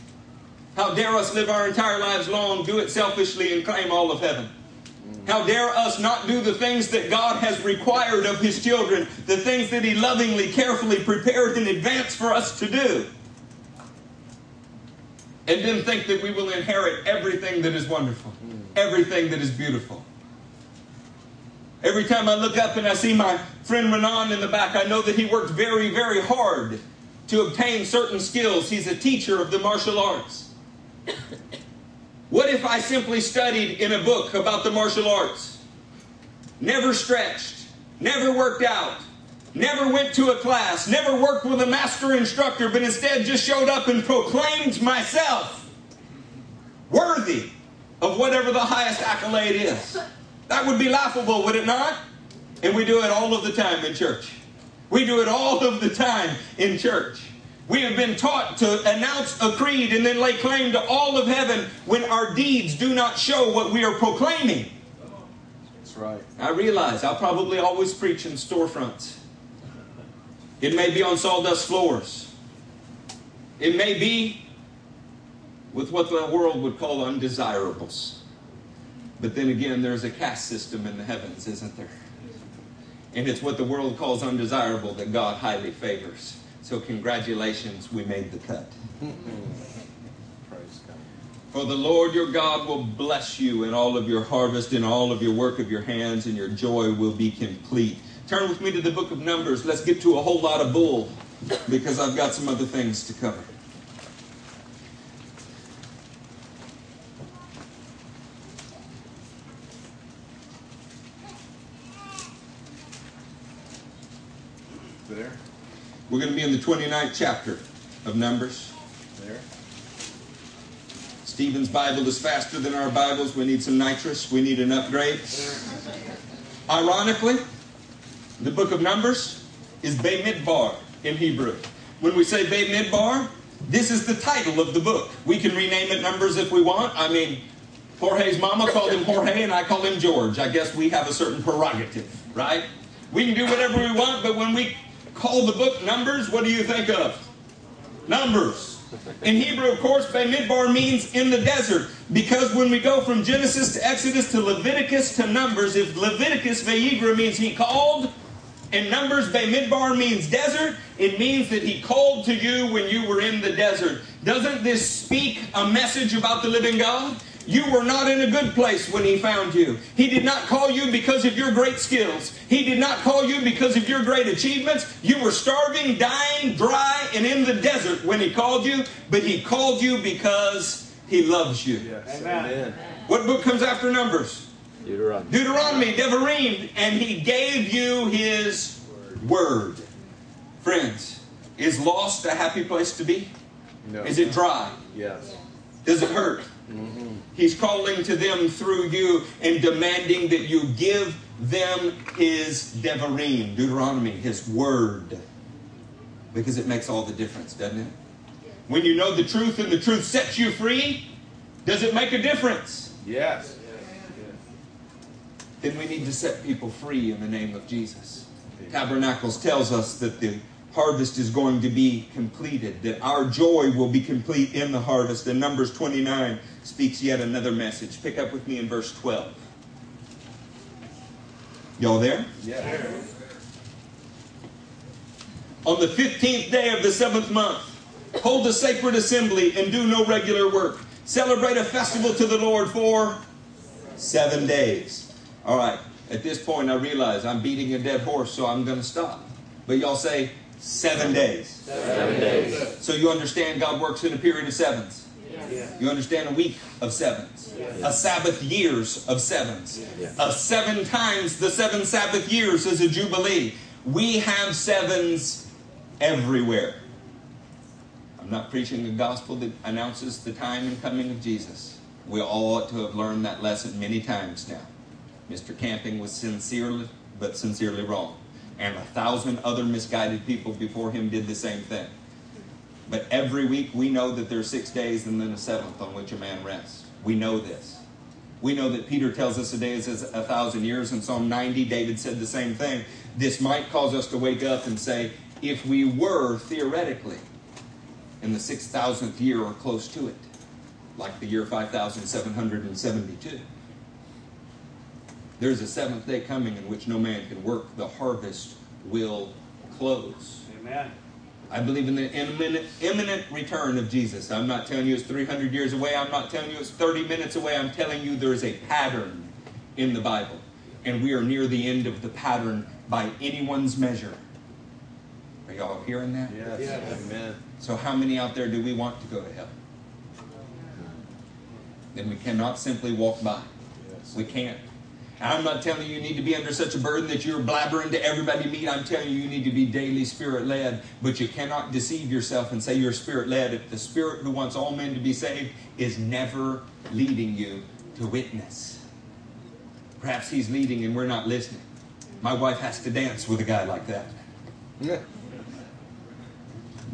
How dare us live our entire lives long, do it selfishly, and claim all of heaven? How dare us not do the things that God has required of His children, the things that He lovingly, carefully prepared in advance for us to do? And then think that we will inherit everything that is wonderful, everything that is beautiful. Every time I look up and I see my friend Renan in the back, I know that he worked very, very hard to obtain certain skills. He's a teacher of the martial arts. What if I simply studied in a book about the martial arts? Never stretched, never worked out, never went to a class, never worked with a master instructor, but instead just showed up and proclaimed myself worthy of whatever the highest accolade is. That would be laughable, would it not? And we do it all of the time in church. We do it all of the time in church. We have been taught to announce a creed and then lay claim to all of heaven when our deeds do not show what we are proclaiming. That's right. I realize I'll probably always preach in storefronts. It may be on sawdust floors. It may be with what the world would call undesirables. But then again, there's a caste system in the heavens, isn't there? And it's what the world calls undesirable that God highly favors. So, congratulations, we made the cut. For the Lord your God will bless you in all of your harvest, in all of your work of your hands, and your joy will be complete. Turn with me to the book of Numbers. Let's get to a whole lot of bull because I've got some other things to cover. There. We're going to be in the 29th chapter of Numbers. There. Stephen's Bible is faster than our Bibles. We need some nitrous. We need an upgrade. Ironically, the book of Numbers is Bamidbar in Hebrew. When we say Bamidbar, this is the title of the book. We can rename it Numbers if we want. I mean, Jorge's mama called him Jorge and I call him George. I guess we have a certain prerogative, right? We can do whatever we want, but when we call the book Numbers, what do you think of? Numbers. In Hebrew, of course, Bamidbar means in the desert. Because when we go from Genesis to Exodus to Leviticus to Numbers, if Leviticus Vayikra means he called, and Numbers Bamidbar means desert, it means that he called to you when you were in the desert. Doesn't this speak a message about the living God? You were not in a good place when he found you. He did not call you because of your great skills. He did not call you because of your great achievements. You were starving, dying, dry, and in the desert when he called you, but he called you because he loves you. Yes. Amen. What book comes after Numbers? Deuteronomy. Deuteronomy, Devarim, and he gave you his word. Friends, is lost a happy place to be? No. Is it dry? Yes. Does it hurt? Mm-hmm. He's calling to them through you and demanding that you give them his Devarim, Deuteronomy, his word. Because it makes all the difference, doesn't it? When you know the truth and the truth sets you free, does it make a difference? Yes. then we need to set people free in the name of Jesus. Tabernacles tells us that the harvest is going to be completed, that our joy will be complete in the harvest. In Numbers 29 speaks yet another message. Pick up with me in verse 12. Y'all there? Yes. On the 15th day of the seventh month, hold a sacred assembly and do no regular work. Celebrate a festival to the Lord for seven days. All right, at this point, I realize I'm beating a dead horse, so I'm going to stop. But y'all say seven days. Seven days. So you understand God works in a period of sevens. You understand a week of sevens. A Sabbath years of sevens. A seven times the seven Sabbath years is a jubilee. We have sevens everywhere. I'm not preaching a gospel that announces the time and coming of Jesus. We all ought to have learned that lesson many times now. Mr. Camping was sincerely, but sincerely wrong. And a thousand other misguided people before him did the same thing. But every week we know that there are six days and then a seventh on which a man rests. We know this. We know that Peter tells us a day is a thousand years. In Psalm 90, David said the same thing. This might cause us to wake up and say, if we were theoretically in the 6,000th year or close to it, like the year 5772. There's a seventh day coming in which no man can work. The harvest will close. Amen. I believe in the imminent, imminent return of Jesus. I'm not telling you it's 300 years away. I'm not telling you it's 30 minutes away. I'm telling you there is a pattern in the Bible. And we are near the end of the pattern by anyone's measure. Are y'all hearing that? Yes. Yes. Amen. So, how many out there do we want to go to hell? Then we cannot simply walk by. Yes. We can't. And I'm not telling you you need to be under such a burden that you're blabbering to everybody you meet. I'm telling you you need to be daily spirit led. But you cannot deceive yourself and say you're spirit led if the spirit who wants all men to be saved is never leading you to witness. Perhaps he's leading and we're not listening. My wife has to dance with a guy like that. Yeah.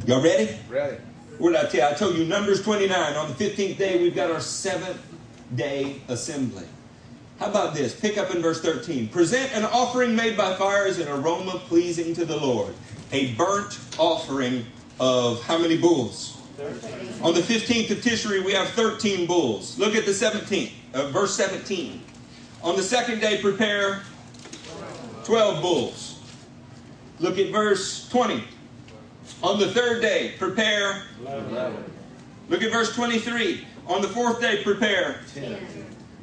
Y'all ready? Ready. What did I tell you? I told you Numbers 29. On the 15th day, we've got our seventh day assembly. How about this? Pick up in verse 13. Present an offering made by fire as an aroma pleasing to the Lord. A burnt offering of how many bulls? On the 15th of Tishri, we have 13 bulls. Look at the 17th, uh, verse 17. On the second day, prepare 12 bulls. Look at verse 20. On the third day, prepare. Eleven. Look at verse 23. On the fourth day, prepare.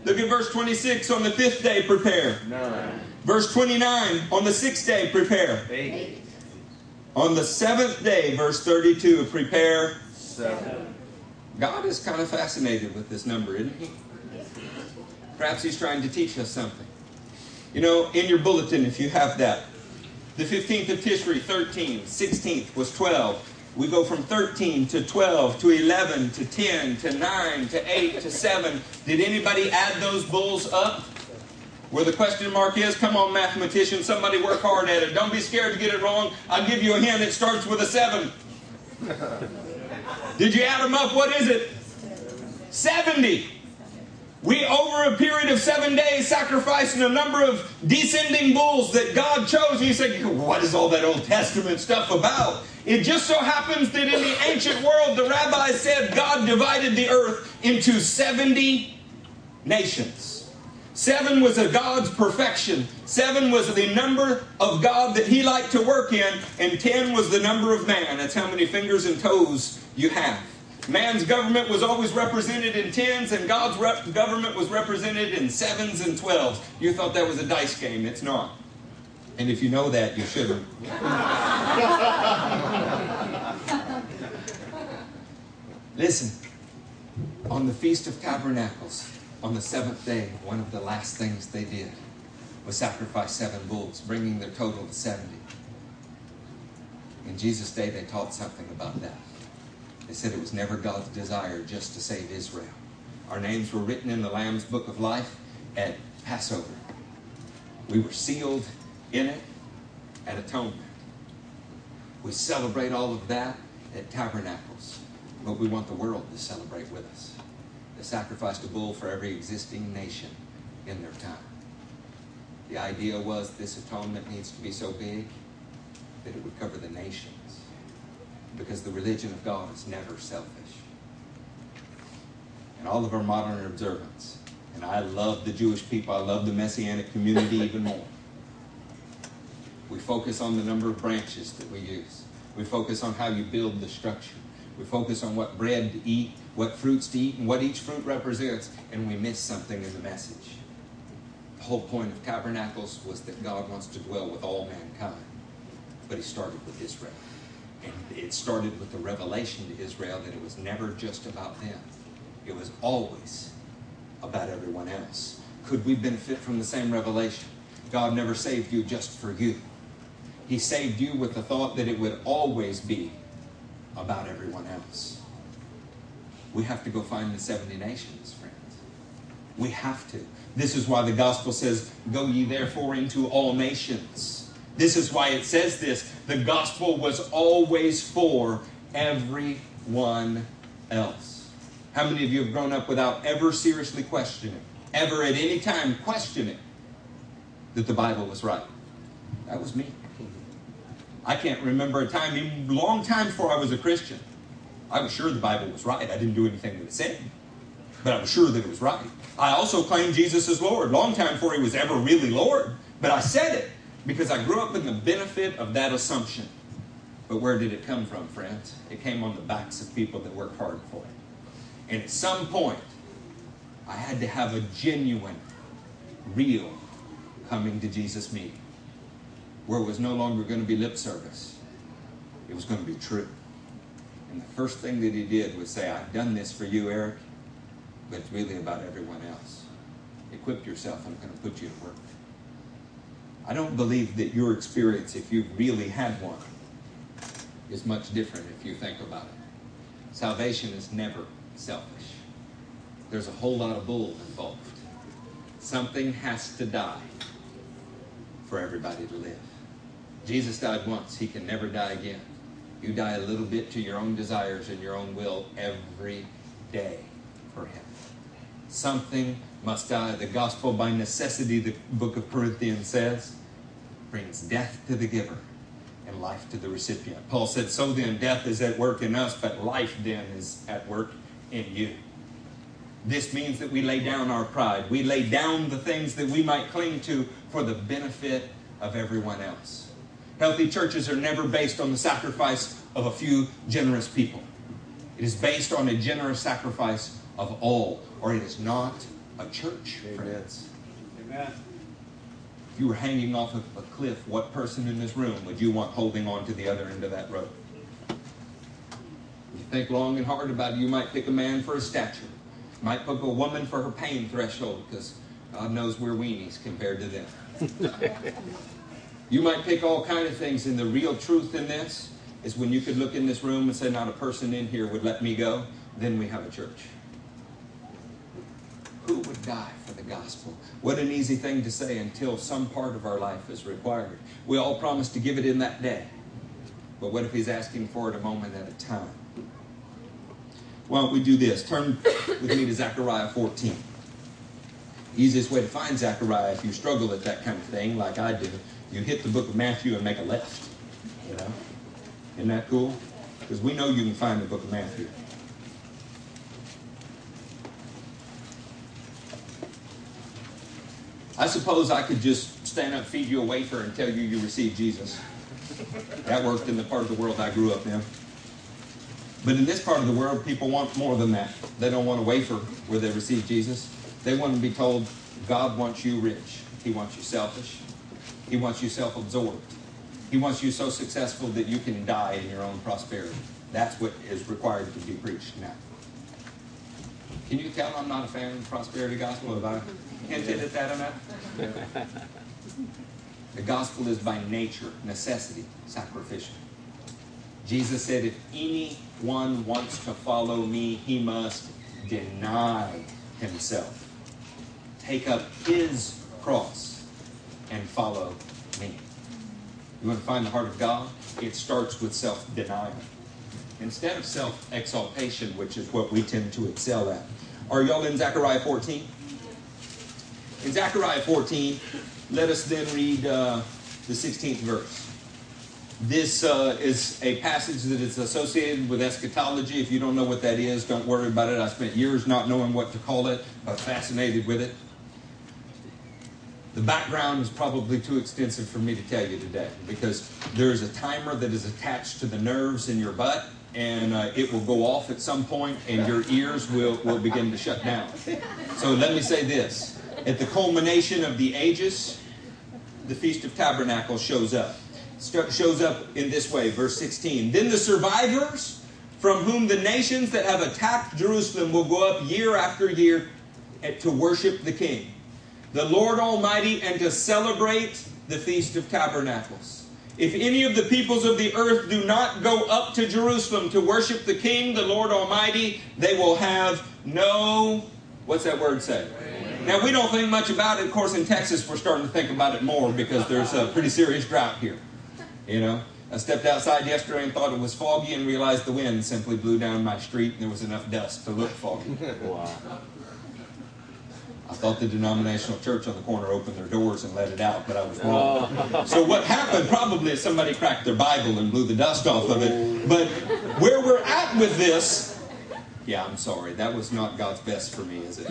Look at verse 26. On the fifth day, prepare. Nine. Verse 29. On the sixth day, prepare. Eight. On the seventh day, verse 32, prepare. Seven. God is kind of fascinated with this number, isn't he? Perhaps he's trying to teach us something. You know, in your bulletin, if you have that, the 15th of Tishri, 13, 16th was 12. We go from 13 to 12 to 11 to 10 to 9 to 8 to 7. Did anybody add those bulls up? Where the question mark is, come on, mathematician, somebody work hard at it. Don't be scared to get it wrong. I'll give you a hint, it starts with a 7. Did you add them up? What is it? 70. We, over a period of seven days, sacrificing a number of descending bulls that God chose. And you say, what is all that Old Testament stuff about? It just so happens that in the ancient world, the rabbis said God divided the earth into 70 nations. Seven was a God's perfection. Seven was the number of God that He liked to work in, and ten was the number of man. That's how many fingers and toes you have. Man's government was always represented in tens, and God's rep- government was represented in sevens and twelves. You thought that was a dice game. It's not. And if you know that, you shouldn't. Listen, on the Feast of Tabernacles, on the seventh day, one of the last things they did was sacrifice seven bulls, bringing their total to 70. In Jesus' day, they taught something about that. They said it was never God's desire just to save Israel. Our names were written in the Lamb's Book of Life at Passover. We were sealed in it at atonement. We celebrate all of that at tabernacles, but we want the world to celebrate with us. They sacrificed a bull for every existing nation in their time. The idea was this atonement needs to be so big that it would cover the nations because the religion of God is never selfish. And all of our modern observance, and I love the Jewish people, I love the Messianic community even more. We focus on the number of branches that we use. We focus on how you build the structure. We focus on what bread to eat, what fruits to eat, and what each fruit represents, and we miss something in the message. The whole point of tabernacles was that God wants to dwell with all mankind, but He started with Israel. It started with the revelation to Israel that it was never just about them, it was always about everyone else. Could we benefit from the same revelation? God never saved you just for you. He saved you with the thought that it would always be about everyone else. We have to go find the 70 nations, friends. We have to. This is why the gospel says, Go ye therefore into all nations. This is why it says this. The gospel was always for everyone else. How many of you have grown up without ever seriously questioning, ever at any time questioning that the Bible was right? That was me. I can't remember a time, even long time before I was a Christian. I was sure the Bible was right. I didn't do anything that it said. but I was sure that it was right. I also claimed Jesus as Lord, long time before he was ever really Lord. But I said it because I grew up in the benefit of that assumption. But where did it come from, friends? It came on the backs of people that worked hard for it. And at some point, I had to have a genuine, real coming to Jesus meeting where it was no longer going to be lip service, it was going to be true. And the first thing that he did was say, I've done this for you, Eric, but it's really about everyone else. Equip yourself, I'm going to put you to work. I don't believe that your experience, if you've really had one, is much different if you think about it. Salvation is never selfish. There's a whole lot of bull involved. Something has to die for everybody to live. Jesus died once, he can never die again. You die a little bit to your own desires and your own will every day for him. Something must die. The gospel, by necessity, the book of Corinthians says, brings death to the giver and life to the recipient. Paul said, So then, death is at work in us, but life then is at work in you. This means that we lay down our pride. We lay down the things that we might cling to for the benefit of everyone else. Healthy churches are never based on the sacrifice of a few generous people. It is based on a generous sacrifice of all, or it is not a church, friends. Amen. If you were hanging off of a cliff, what person in this room would you want holding on to the other end of that rope? If you think long and hard about it, you might pick a man for his stature. You might pick a woman for her pain threshold, because God knows we're weenies compared to them. you might pick all kind of things, and the real truth in this is when you could look in this room and say, not a person in here would let me go, then we have a church. Who would die for the gospel? What an easy thing to say until some part of our life is required. We all promise to give it in that day. But what if he's asking for it a moment at a time? Why don't we do this? Turn with me to Zechariah 14. Easiest way to find Zechariah if you struggle at that kind of thing, like I do, you hit the book of Matthew and make a left. You know? Isn't that cool? Because we know you can find the book of Matthew. I suppose I could just stand up, feed you a wafer, and tell you you received Jesus. That worked in the part of the world I grew up in. But in this part of the world, people want more than that. They don't want a wafer where they receive Jesus. They want to be told, God wants you rich. He wants you selfish. He wants you self absorbed. He wants you so successful that you can die in your own prosperity. That's what is required to be preached now. Can you tell I'm not a fan of the prosperity gospel? Have I hinted at that enough? The gospel is by nature, necessity, sacrificial. Jesus said, if anyone wants to follow me, he must deny himself, take up his cross, and follow me. You want to find the heart of God? It starts with self denial instead of self exaltation, which is what we tend to excel at. Are y'all in Zechariah 14? In Zechariah 14, let us then read uh, the 16th verse. This uh, is a passage that is associated with eschatology. If you don't know what that is, don't worry about it. I spent years not knowing what to call it, but fascinated with it. The background is probably too extensive for me to tell you today because there's a timer that is attached to the nerves in your butt and uh, it will go off at some point and your ears will, will begin to shut down. So let me say this. At the culmination of the ages, the Feast of Tabernacles shows up. St- shows up in this way, verse 16. Then the survivors from whom the nations that have attacked Jerusalem will go up year after year to worship the King the Lord Almighty, and to celebrate the Feast of Tabernacles. If any of the peoples of the earth do not go up to Jerusalem to worship the King, the Lord Almighty, they will have no, what's that word say? Now, we don't think much about it. Of course, in Texas, we're starting to think about it more because there's a pretty serious drought here. You know, I stepped outside yesterday and thought it was foggy and realized the wind simply blew down my street and there was enough dust to look foggy. Wow. I thought the denominational church on the corner opened their doors and let it out, but I was wrong. Oh. So what happened probably is somebody cracked their Bible and blew the dust off of it. But where we're at with this Yeah, I'm sorry. That was not God's best for me, is it?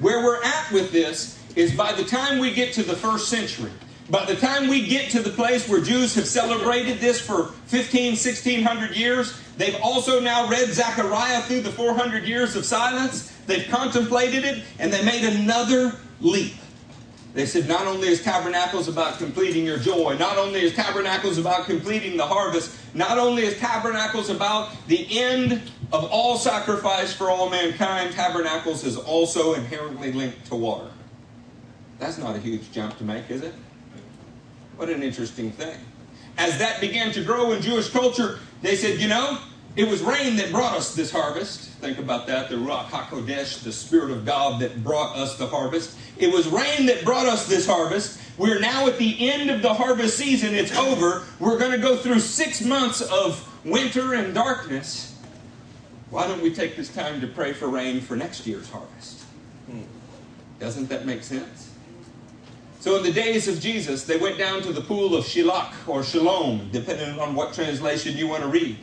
Where we're at with this is by the time we get to the first century, by the time we get to the place where Jews have celebrated this for 15, 1600 years, they've also now read Zechariah through the 400 years of silence. They've contemplated it, and they made another leap. They said, not only is tabernacles about completing your joy, not only is tabernacles about completing the harvest, not only is tabernacles about the end of all sacrifice for all mankind, tabernacles is also inherently linked to water. That's not a huge jump to make, is it? What an interesting thing. As that began to grow in Jewish culture, they said, you know, it was rain that brought us this harvest. Think about that the Ruach HaKodesh, the Spirit of God that brought us the harvest. It was rain that brought us this harvest. We're now at the end of the harvest season. It's over. We're going to go through six months of winter and darkness. Why don't we take this time to pray for rain for next year's harvest? Hmm. Doesn't that make sense? So, in the days of Jesus, they went down to the pool of Shiloh or Shalom, depending on what translation you want to read.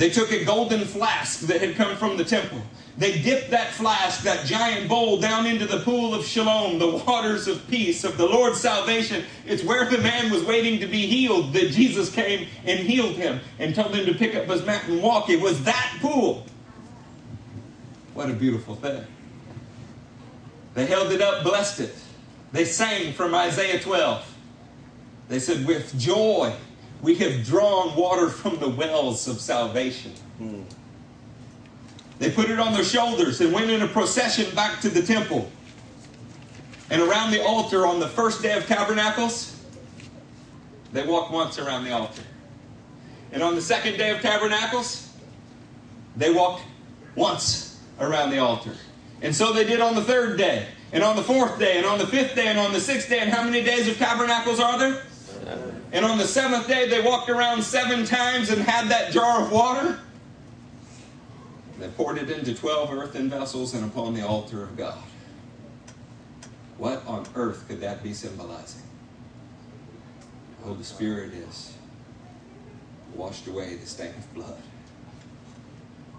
They took a golden flask that had come from the temple. They dipped that flask, that giant bowl, down into the pool of shalom, the waters of peace, of the Lord's salvation. It's where the man was waiting to be healed that Jesus came and healed him and told him to pick up his mat and walk. It was that pool. What a beautiful thing. They held it up, blessed it. They sang from Isaiah 12. They said, With joy we have drawn water from the wells of salvation. Hmm. They put it on their shoulders and went in a procession back to the temple. And around the altar on the first day of Tabernacles, they walked once around the altar. And on the second day of Tabernacles, they walked once around the altar. And so they did on the third day, and on the fourth day, and on the fifth day, and on the sixth day. And how many days of Tabernacles are there? And on the seventh day, they walked around seven times and had that jar of water. They poured it into 12 earthen vessels and upon the altar of God. What on earth could that be symbolizing? The Holy Spirit is washed away the stain of blood.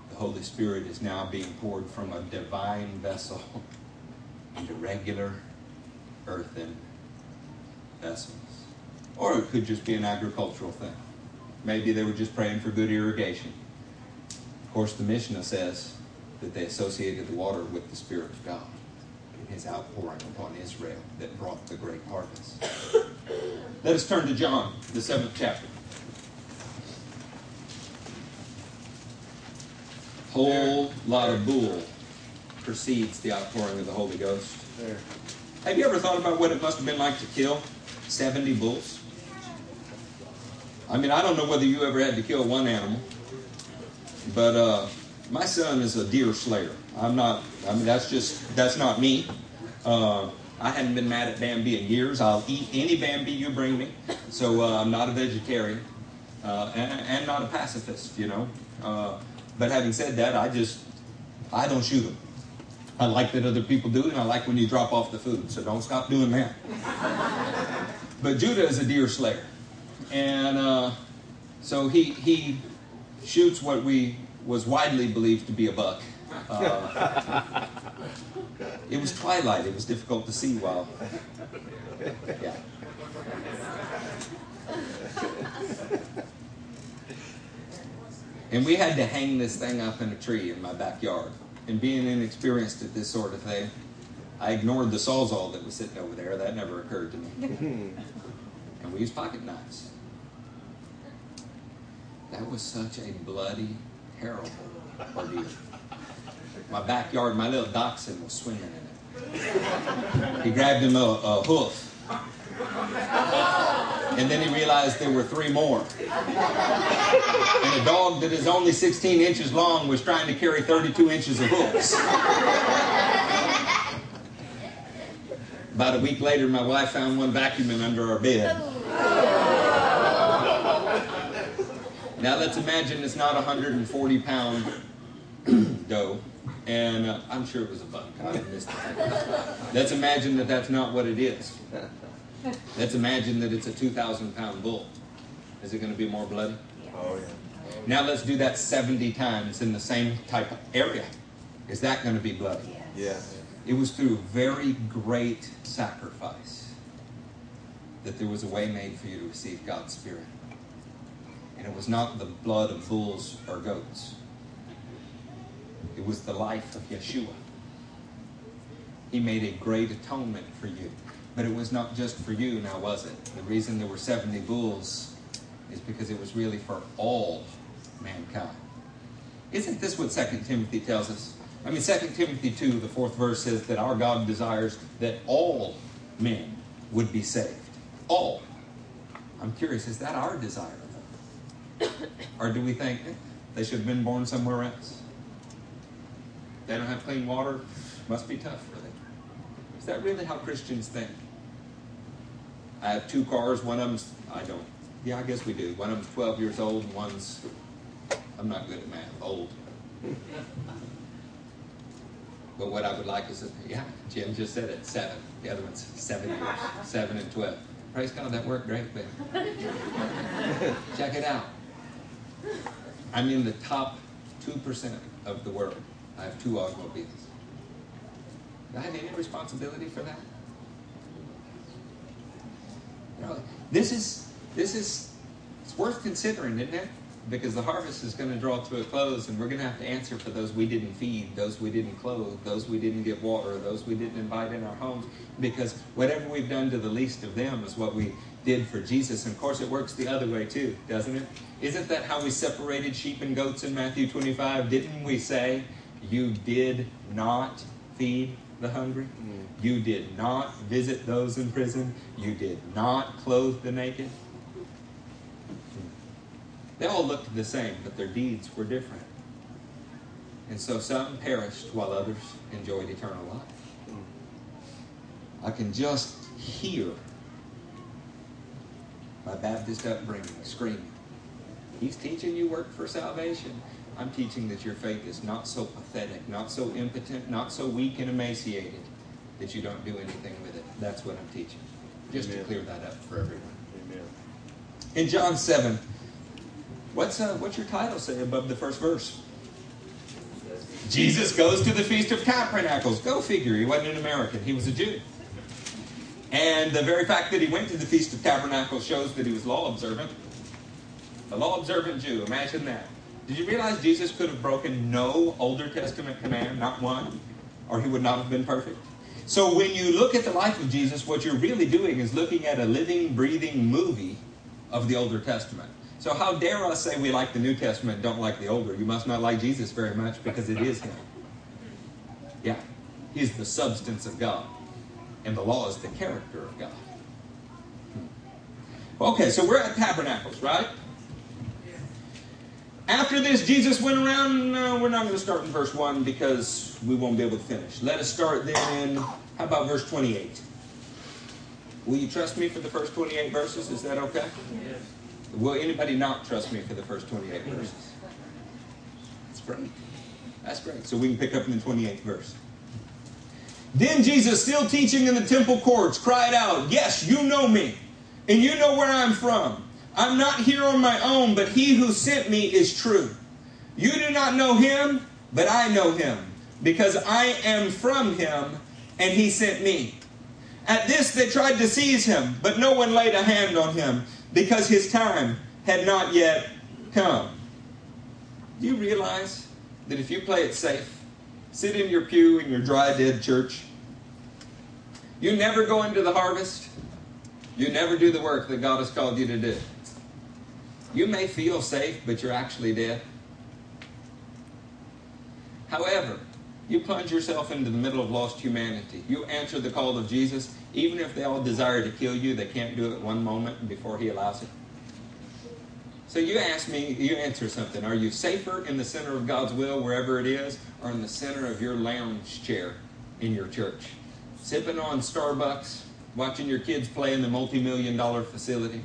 The Holy Spirit is now being poured from a divine vessel into regular earthen vessels. Or it could just be an agricultural thing. Maybe they were just praying for good irrigation. Of course, the Mishnah says that they associated the water with the Spirit of God and his outpouring upon Israel that brought the great harvest. Let us turn to John, the seventh chapter. Whole lot of bull precedes the outpouring of the Holy Ghost. Have you ever thought about what it must have been like to kill 70 bulls? I mean, I don't know whether you ever had to kill one animal, but uh, my son is a deer slayer. I'm not. I mean, that's just that's not me. Uh, I haven't been mad at Bambi in years. I'll eat any Bambi you bring me. So uh, I'm not a vegetarian uh, and, and, not a pacifist, you know. Uh, but having said that, I just I don't shoot them. I like that other people do and I like when you drop off the food. So don't stop doing that. but Judah is a deer slayer and uh, so he he shoots what we was widely believed to be a buck. Uh, it was twilight. It was difficult to see while. Yeah. And we had to hang this thing up in a tree in my backyard. And being inexperienced at this sort of thing, I ignored the sawzall that was sitting over there. That never occurred to me. we used pocket knives. That was such a bloody, terrible ordeal. My backyard, my little dachshund was swimming in it. He grabbed him a, a hoof. And then he realized there were three more. And a dog that is only 16 inches long was trying to carry 32 inches of hoofs. About a week later, my wife found one vacuuming under our bed. Now let's imagine it's not a 140 pound doe, and uh, I'm sure it was a buck. I missed it. Let's imagine that that's not what it is. Let's imagine that it's a 2,000 pound bull. Is it going to be more bloody? Oh, yeah. Now let's do that 70 times in the same type of area. Is that going to be bloody? Yes. It was through very great sacrifice that there was a way made for you to receive God's Spirit. And it was not the blood of bulls or goats, it was the life of Yeshua. He made a great atonement for you. But it was not just for you, now was it? The reason there were 70 bulls is because it was really for all mankind. Isn't this what 2 Timothy tells us? I mean, 2 Timothy 2, the fourth verse says that our God desires that all men would be saved. All. I'm curious, is that our desire? or do we think they should have been born somewhere else? They don't have clean water, must be tough for them. Is that really how Christians think? I have two cars, one of them's, I don't. Yeah, I guess we do. One of them's 12 years old, and one's, I'm not good at math, old. But what I would like is, yeah, Jim just said it, seven. The other one's seven years, seven and 12. Praise God, that worked great, but check it out. I'm in the top 2% of the world. I have two automobiles. Do I have any responsibility for that? You know, this is this is it's worth considering, isn't it? Because the harvest is going to draw to a close, and we're going to have to answer for those we didn't feed, those we didn't clothe, those we didn't give water, those we didn't invite in our homes. Because whatever we've done to the least of them is what we did for Jesus. And of course, it works the other way too, doesn't it? Isn't that how we separated sheep and goats in Matthew 25? Didn't we say, You did not feed the hungry? Mm. You did not visit those in prison? You did not clothe the naked? They all looked the same, but their deeds were different. And so some perished while others enjoyed eternal life. I can just hear my Baptist upbringing screaming. He's teaching you work for salvation. I'm teaching that your faith is not so pathetic, not so impotent, not so weak and emaciated that you don't do anything with it. That's what I'm teaching. Just Amen. to clear that up for everyone. Amen. In John 7, what's, uh, what's your title say above the first verse? Jesus goes to the Feast of Tabernacles. Go figure, he wasn't an American, he was a Jew. And the very fact that he went to the Feast of Tabernacles shows that he was law observant. A law observant Jew, imagine that. Did you realize Jesus could have broken no Older Testament command, not one, or he would not have been perfect? So when you look at the life of Jesus, what you're really doing is looking at a living, breathing movie of the Older Testament. So how dare us say we like the New Testament, don't like the Older? You must not like Jesus very much because it is him. Yeah, he's the substance of God, and the law is the character of God. Hmm. Okay, so we're at Tabernacles, right? After this, Jesus went around. No, we're not going to start in verse 1 because we won't be able to finish. Let us start then in, how about verse 28? Will you trust me for the first 28 verses? Is that okay? Yes. Will anybody not trust me for the first 28 verses? That's great. That's great. So we can pick up in the 28th verse. Then Jesus, still teaching in the temple courts, cried out, Yes, you know me, and you know where I'm from. I'm not here on my own, but he who sent me is true. You do not know him, but I know him, because I am from him, and he sent me. At this they tried to seize him, but no one laid a hand on him, because his time had not yet come. Do you realize that if you play it safe, sit in your pew in your dry, dead church, you never go into the harvest, you never do the work that God has called you to do. You may feel safe, but you're actually dead. However, you plunge yourself into the middle of lost humanity. You answer the call of Jesus, even if they all desire to kill you, they can't do it one moment before He allows it. So you ask me, you answer something. Are you safer in the center of God's will, wherever it is, or in the center of your lounge chair in your church? Sipping on Starbucks, watching your kids play in the multi million dollar facility?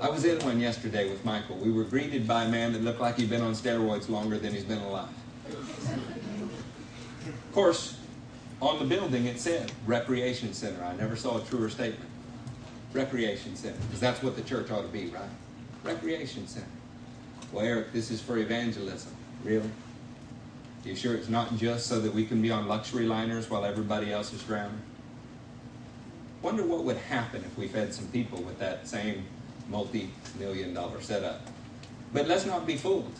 I was in one yesterday with Michael. We were greeted by a man that looked like he'd been on steroids longer than he's been alive. Of course, on the building it said Recreation Center. I never saw a truer statement. Recreation Center, because that's what the church ought to be, right? Recreation Center. Well, Eric, this is for evangelism. Really? You sure it's not just so that we can be on luxury liners while everybody else is drowning? Wonder what would happen if we fed some people with that same multi million dollar setup. But let's not be fooled.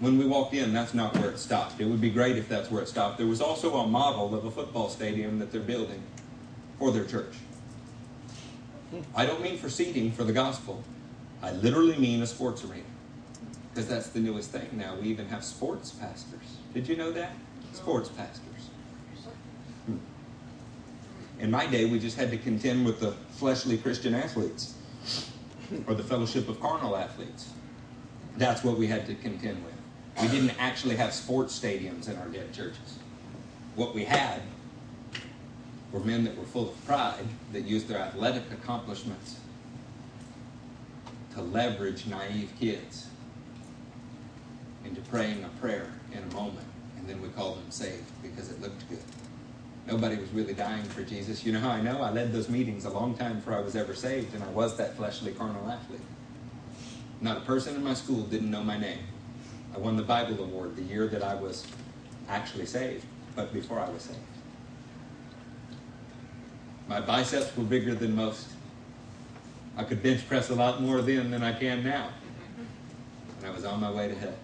When we walked in, that's not where it stopped. It would be great if that's where it stopped. There was also a model of a football stadium that they're building for their church. I don't mean for seating for the gospel. I literally mean a sports arena. Because that's the newest thing now. We even have sports pastors. Did you know that? Sports pastors. Hmm. In my day, we just had to contend with the fleshly Christian athletes or the fellowship of carnal athletes. That's what we had to contend with. We didn't actually have sports stadiums in our dead churches. What we had were men that were full of pride that used their athletic accomplishments to leverage naive kids into praying a prayer in a moment, and then we called them saved because it looked good. Nobody was really dying for Jesus. You know how I know? I led those meetings a long time before I was ever saved, and I was that fleshly, carnal athlete. Not a person in my school didn't know my name. I won the Bible Award the year that I was actually saved, but before I was saved. My biceps were bigger than most. I could bench press a lot more then than I can now. And I was on my way to hell.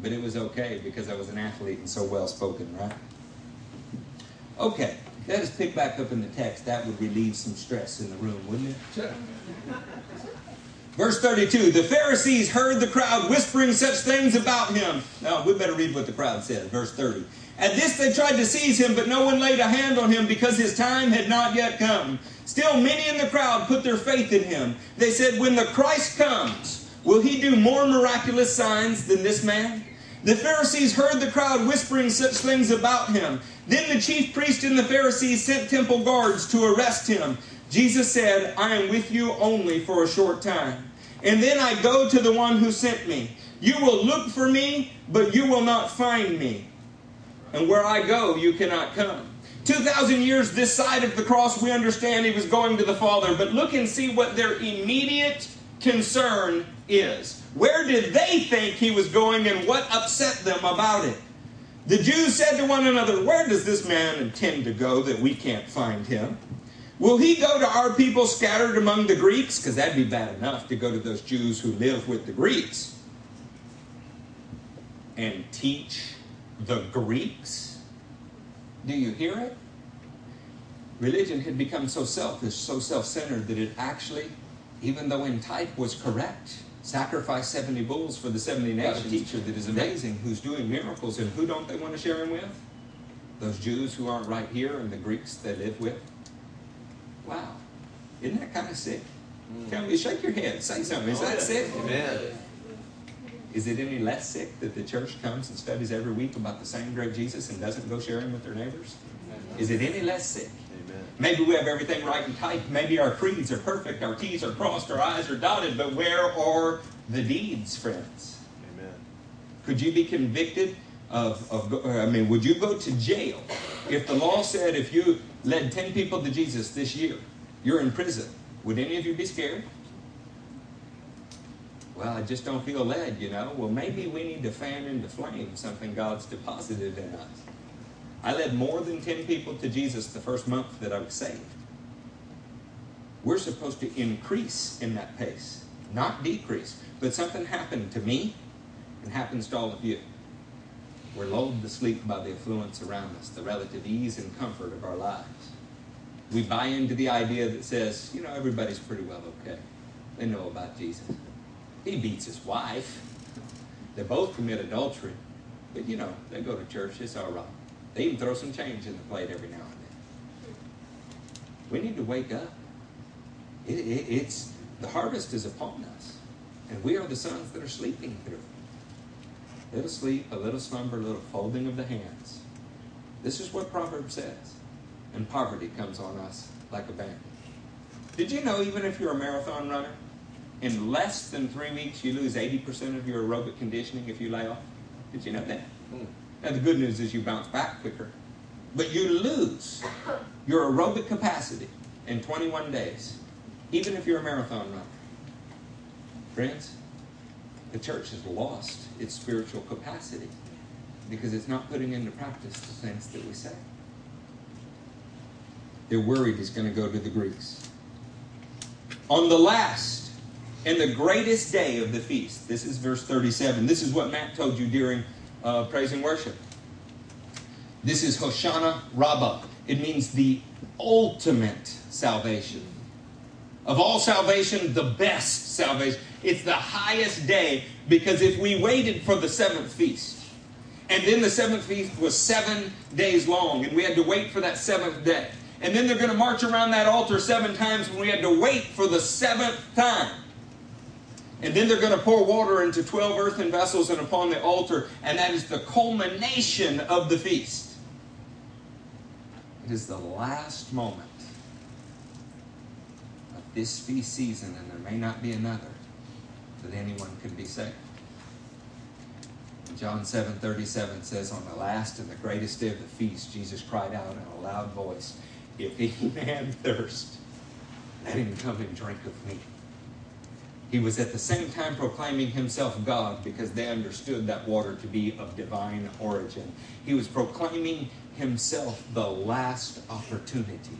But it was okay because I was an athlete and so well spoken, right? Okay, let us pick back up in the text. That would relieve some stress in the room, wouldn't it? Verse 32 The Pharisees heard the crowd whispering such things about him. Now, we better read what the crowd said. Verse 30. At this they tried to seize him, but no one laid a hand on him because his time had not yet come. Still, many in the crowd put their faith in him. They said, When the Christ comes, will he do more miraculous signs than this man? The Pharisees heard the crowd whispering such things about him. Then the chief priest and the Pharisees sent temple guards to arrest him. Jesus said, I am with you only for a short time. And then I go to the one who sent me. You will look for me, but you will not find me. And where I go, you cannot come. 2,000 years this side of the cross, we understand he was going to the Father. But look and see what their immediate concern is. Where did they think he was going and what upset them about it? The Jews said to one another, Where does this man intend to go that we can't find him? Will he go to our people scattered among the Greeks? Because that'd be bad enough to go to those Jews who live with the Greeks and teach the Greeks? Do you hear it? Religion had become so selfish, so self centered, that it actually, even though in type was correct, sacrificed 70 bulls for the 70 nations. A teacher that is amazing, who's doing miracles, and who don't they want to share him with? Those Jews who aren't right here and the Greeks they live with. Wow. Isn't that kind of sick? Mm. Tell me, shake your head, say something. Is that sick? Amen. Is it any less sick that the church comes and studies every week about the same great Jesus and doesn't go sharing with their neighbors? Is it any less sick? Amen. Maybe we have everything right and tight. Maybe our creeds are perfect, our T's are crossed, our I's are dotted, but where are the deeds, friends? Amen. Could you be convicted of, of, I mean, would you go to jail if the law said if you led 10 people to Jesus this year, you're in prison? Would any of you be scared? Well, I just don't feel led, you know. Well, maybe we need to fan into flame something God's deposited in us. I led more than 10 people to Jesus the first month that I was saved. We're supposed to increase in that pace, not decrease. But something happened to me and happens to all of you. We're lulled to sleep by the affluence around us, the relative ease and comfort of our lives. We buy into the idea that says, you know, everybody's pretty well okay. They know about Jesus. He beats his wife. They both commit adultery. But, you know, they go to church. It's all right. They even throw some change in the plate every now and then. We need to wake up. It, it, it's the harvest is upon us, and we are the sons that are sleeping through. A little sleep, a little slumber, a little folding of the hands. This is what Proverbs says. And poverty comes on us like a bandit. Did you know even if you're a marathon runner, in less than three weeks you lose 80% of your aerobic conditioning if you lay off? Did you know that? Mm. Now the good news is you bounce back quicker. But you lose your aerobic capacity in 21 days, even if you're a marathon runner. Friends, The church has lost its spiritual capacity because it's not putting into practice the things that we say. They're worried it's going to go to the Greeks. On the last and the greatest day of the feast, this is verse 37. This is what Matt told you during uh, praise and worship. This is Hoshana Rabbah. It means the ultimate salvation. Of all salvation, the best salvation. It's the highest day because if we waited for the seventh feast, and then the seventh feast was seven days long, and we had to wait for that seventh day. And then they're going to march around that altar seven times, and we had to wait for the seventh time. And then they're going to pour water into 12 earthen vessels and upon the altar, and that is the culmination of the feast. It is the last moment of this feast season, and there may not be another, that anyone can be saved. John 7 37 says, On the last and the greatest day of the feast, Jesus cried out in a loud voice, If any man thirst, let him come and drink of me. He was at the same time proclaiming himself God because they understood that water to be of divine origin. He was proclaiming himself the last opportunity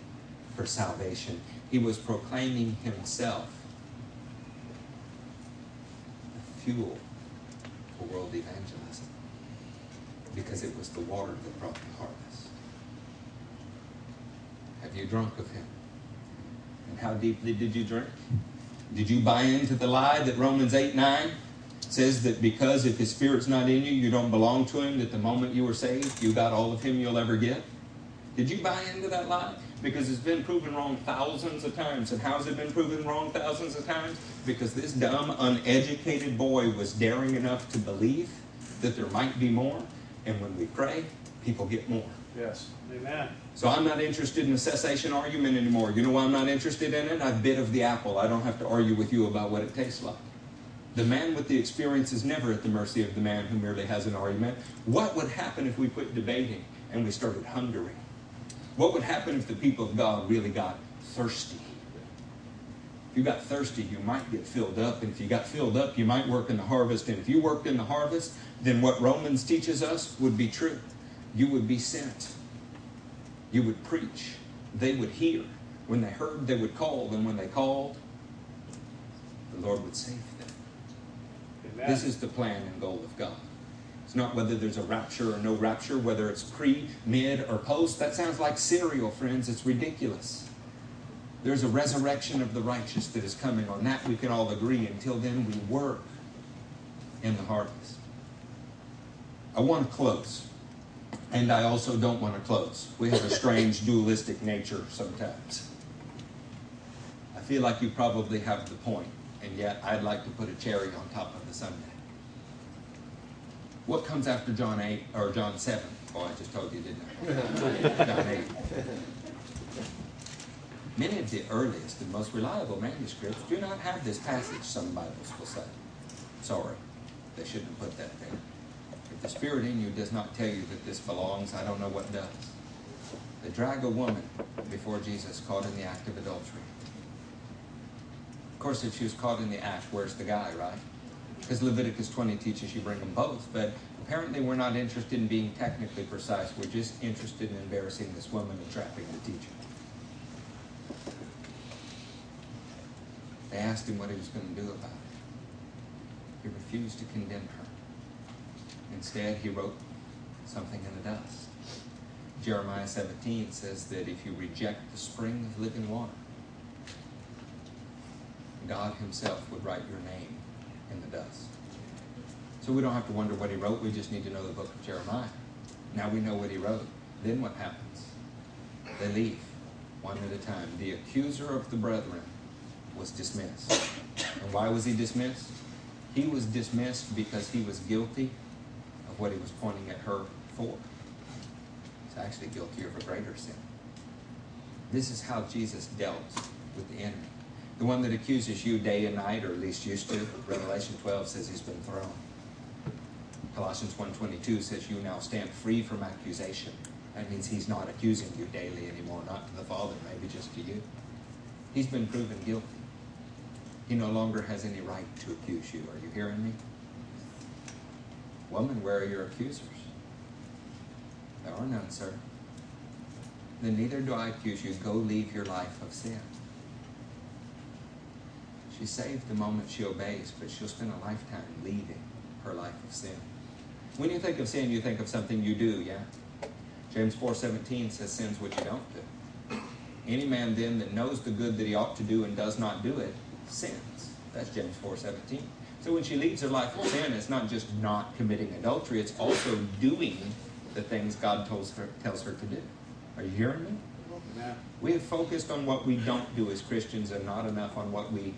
for salvation. He was proclaiming himself the fuel for world evangelism because it was the water that brought the harvest. Have you drunk of him? And how deeply did you drink? Did you buy into the lie that Romans 8 9 says that because if his spirit's not in you, you don't belong to him, that the moment you were saved, you got all of him you'll ever get? Did you buy into that lie? Because it's been proven wrong thousands of times. And how's it been proven wrong thousands of times? Because this dumb, uneducated boy was daring enough to believe that there might be more. And when we pray, people get more. Yes. Amen. So I'm not interested in a cessation argument anymore. You know why I'm not interested in it? I've bit of the apple. I don't have to argue with you about what it tastes like. The man with the experience is never at the mercy of the man who merely has an argument. What would happen if we quit debating and we started hungering? What would happen if the people of God really got thirsty? If you got thirsty, you might get filled up. And if you got filled up, you might work in the harvest. And if you worked in the harvest, then what Romans teaches us would be true. You would be sent. You would preach. They would hear. When they heard, they would call. And when they called, the Lord would save them. Amen. This is the plan and goal of God. It's not whether there's a rapture or no rapture, whether it's pre, mid, or post. That sounds like cereal, friends. It's ridiculous. There's a resurrection of the righteous that is coming. On that we can all agree. Until then, we work in the harvest. I want to close. And I also don't want to close. We have a strange dualistic nature sometimes. I feel like you probably have the point, and yet I'd like to put a cherry on top of the sundae. What comes after John 8 or John 7? Oh, I just told you, didn't I? John 8. Many of the earliest and most reliable manuscripts do not have this passage, some Bibles will say. Sorry, they shouldn't have put that there. If the Spirit in you does not tell you that this belongs, I don't know what does. They drag a woman before Jesus caught in the act of adultery. Of course, if she was caught in the act, where's the guy, right? Because Leviticus 20 teaches you bring them both. But apparently, we're not interested in being technically precise. We're just interested in embarrassing this woman and trapping the teacher. They asked him what he was going to do about it. He refused to condemn her. Instead, he wrote something in the dust. Jeremiah 17 says that if you reject the spring of living water, God Himself would write your name in the dust. So we don't have to wonder what He wrote, we just need to know the book of Jeremiah. Now we know what He wrote. Then what happens? They leave one at a time. The accuser of the brethren was dismissed. And why was he dismissed? He was dismissed because he was guilty of what he was pointing at her for. He's actually guilty of a greater sin. This is how Jesus dealt with the enemy. The one that accuses you day and night, or at least used to, Revelation 12 says he's been thrown. Colossians 1.22 says you now stand free from accusation. That means he's not accusing you daily anymore, not to the Father, maybe just to you. He's been proven guilty. He no longer has any right to accuse you. Are you hearing me? Woman, where are your accusers? There are none, sir. Then neither do I accuse you. Go leave your life of sin. She's saved the moment she obeys, but she'll spend a lifetime leaving her life of sin. When you think of sin, you think of something you do, yeah? James 4.17 says sin's what you don't do. Any man then that knows the good that he ought to do and does not do it, sins. That's James 4.17. So when she leaves her life of sin, it's not just not committing adultery, it's also doing the things God tells her, tells her to do. Are you hearing me? We have focused on what we don't do as Christians and not enough on what we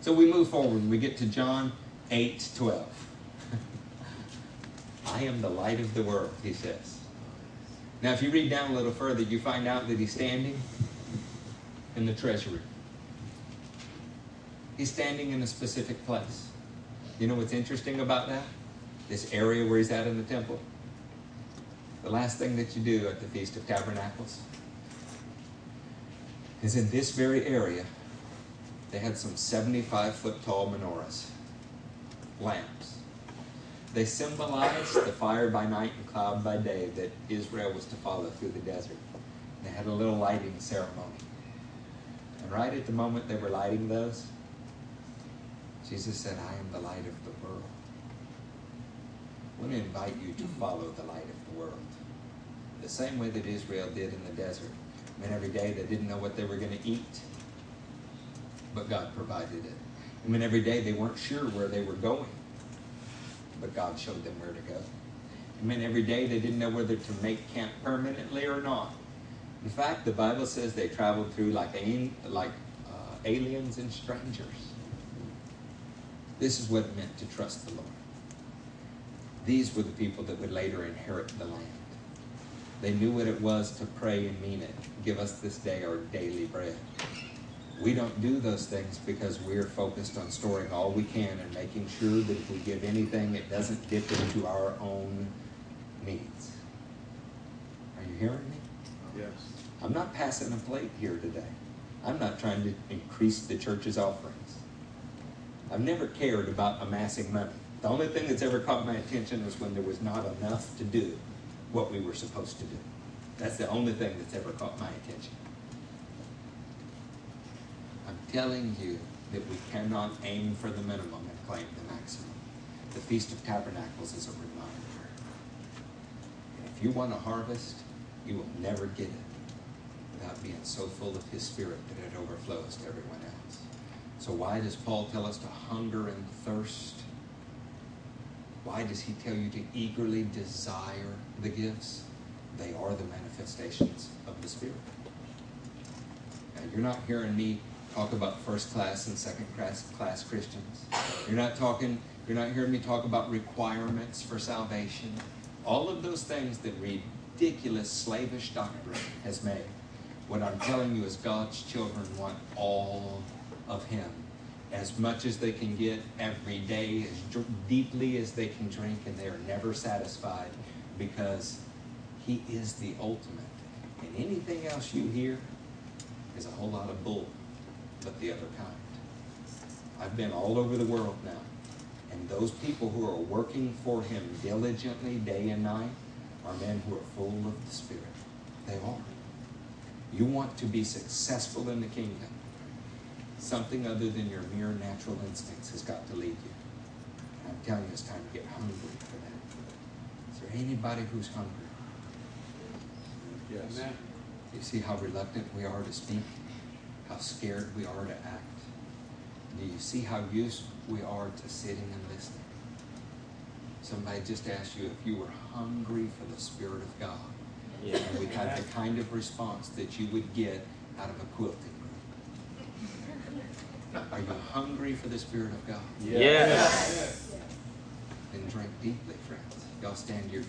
So we move forward. We get to John 8 12. I am the light of the world, he says. Now, if you read down a little further, you find out that he's standing in the treasury. He's standing in a specific place. You know what's interesting about that? This area where he's at in the temple? The last thing that you do at the Feast of Tabernacles is in this very area, they had some 75 foot tall menorahs, lamps. They symbolized the fire by night and cloud by day that Israel was to follow through the desert. They had a little lighting ceremony. And right at the moment they were lighting those, Jesus said, I am the light of the world. I want to invite you to follow the light of the world. The same way that Israel did in the desert. Mean, every day they didn't know what they were going to eat, but God provided it. And mean, every day they weren't sure where they were going, but God showed them where to go. And mean, every day they didn't know whether to make camp permanently or not. In fact, the Bible says they traveled through like, like uh, aliens and strangers. This is what it meant to trust the Lord. These were the people that would later inherit the land. They knew what it was to pray and mean it. Give us this day our daily bread. We don't do those things because we're focused on storing all we can and making sure that if we give anything, it doesn't dip into our own needs. Are you hearing me? Yes. I'm not passing a plate here today. I'm not trying to increase the church's offerings. I've never cared about amassing money. The only thing that's ever caught my attention was when there was not enough to do what we were supposed to do. That's the only thing that's ever caught my attention. I'm telling you that we cannot aim for the minimum and claim the maximum. The Feast of Tabernacles is a reminder. And if you want a harvest, you will never get it without being so full of His Spirit that it overflows to everyone else. So, why does Paul tell us to hunger and thirst? Why does he tell you to eagerly desire the gifts? They are the manifestations of the Spirit. Now, you're not hearing me talk about first class and second class, class Christians. You're not talking, you're not hearing me talk about requirements for salvation. All of those things that ridiculous slavish doctrine has made. What I'm telling you is God's children want all of Him as much as they can get every day, as deeply as they can drink, and they are never satisfied because He is the ultimate. And anything else you hear is a whole lot of bull, but the other kind. I've been all over the world now, and those people who are working for Him diligently day and night are men who are full of the Spirit. They are. You want to be successful in the kingdom something other than your mere natural instincts has got to lead you. And I'm telling you, it's time to get hungry for that. Is there anybody who's hungry? Yes. Amen. You see how reluctant we are to speak? How scared we are to act? Do you see how used we are to sitting and listening? Somebody just asked you if you were hungry for the Spirit of God. Yeah. And we had the kind of response that you would get out of a quilting group. Are you hungry for the Spirit of God? Yes. Then drink deeply, friends. Y'all stand your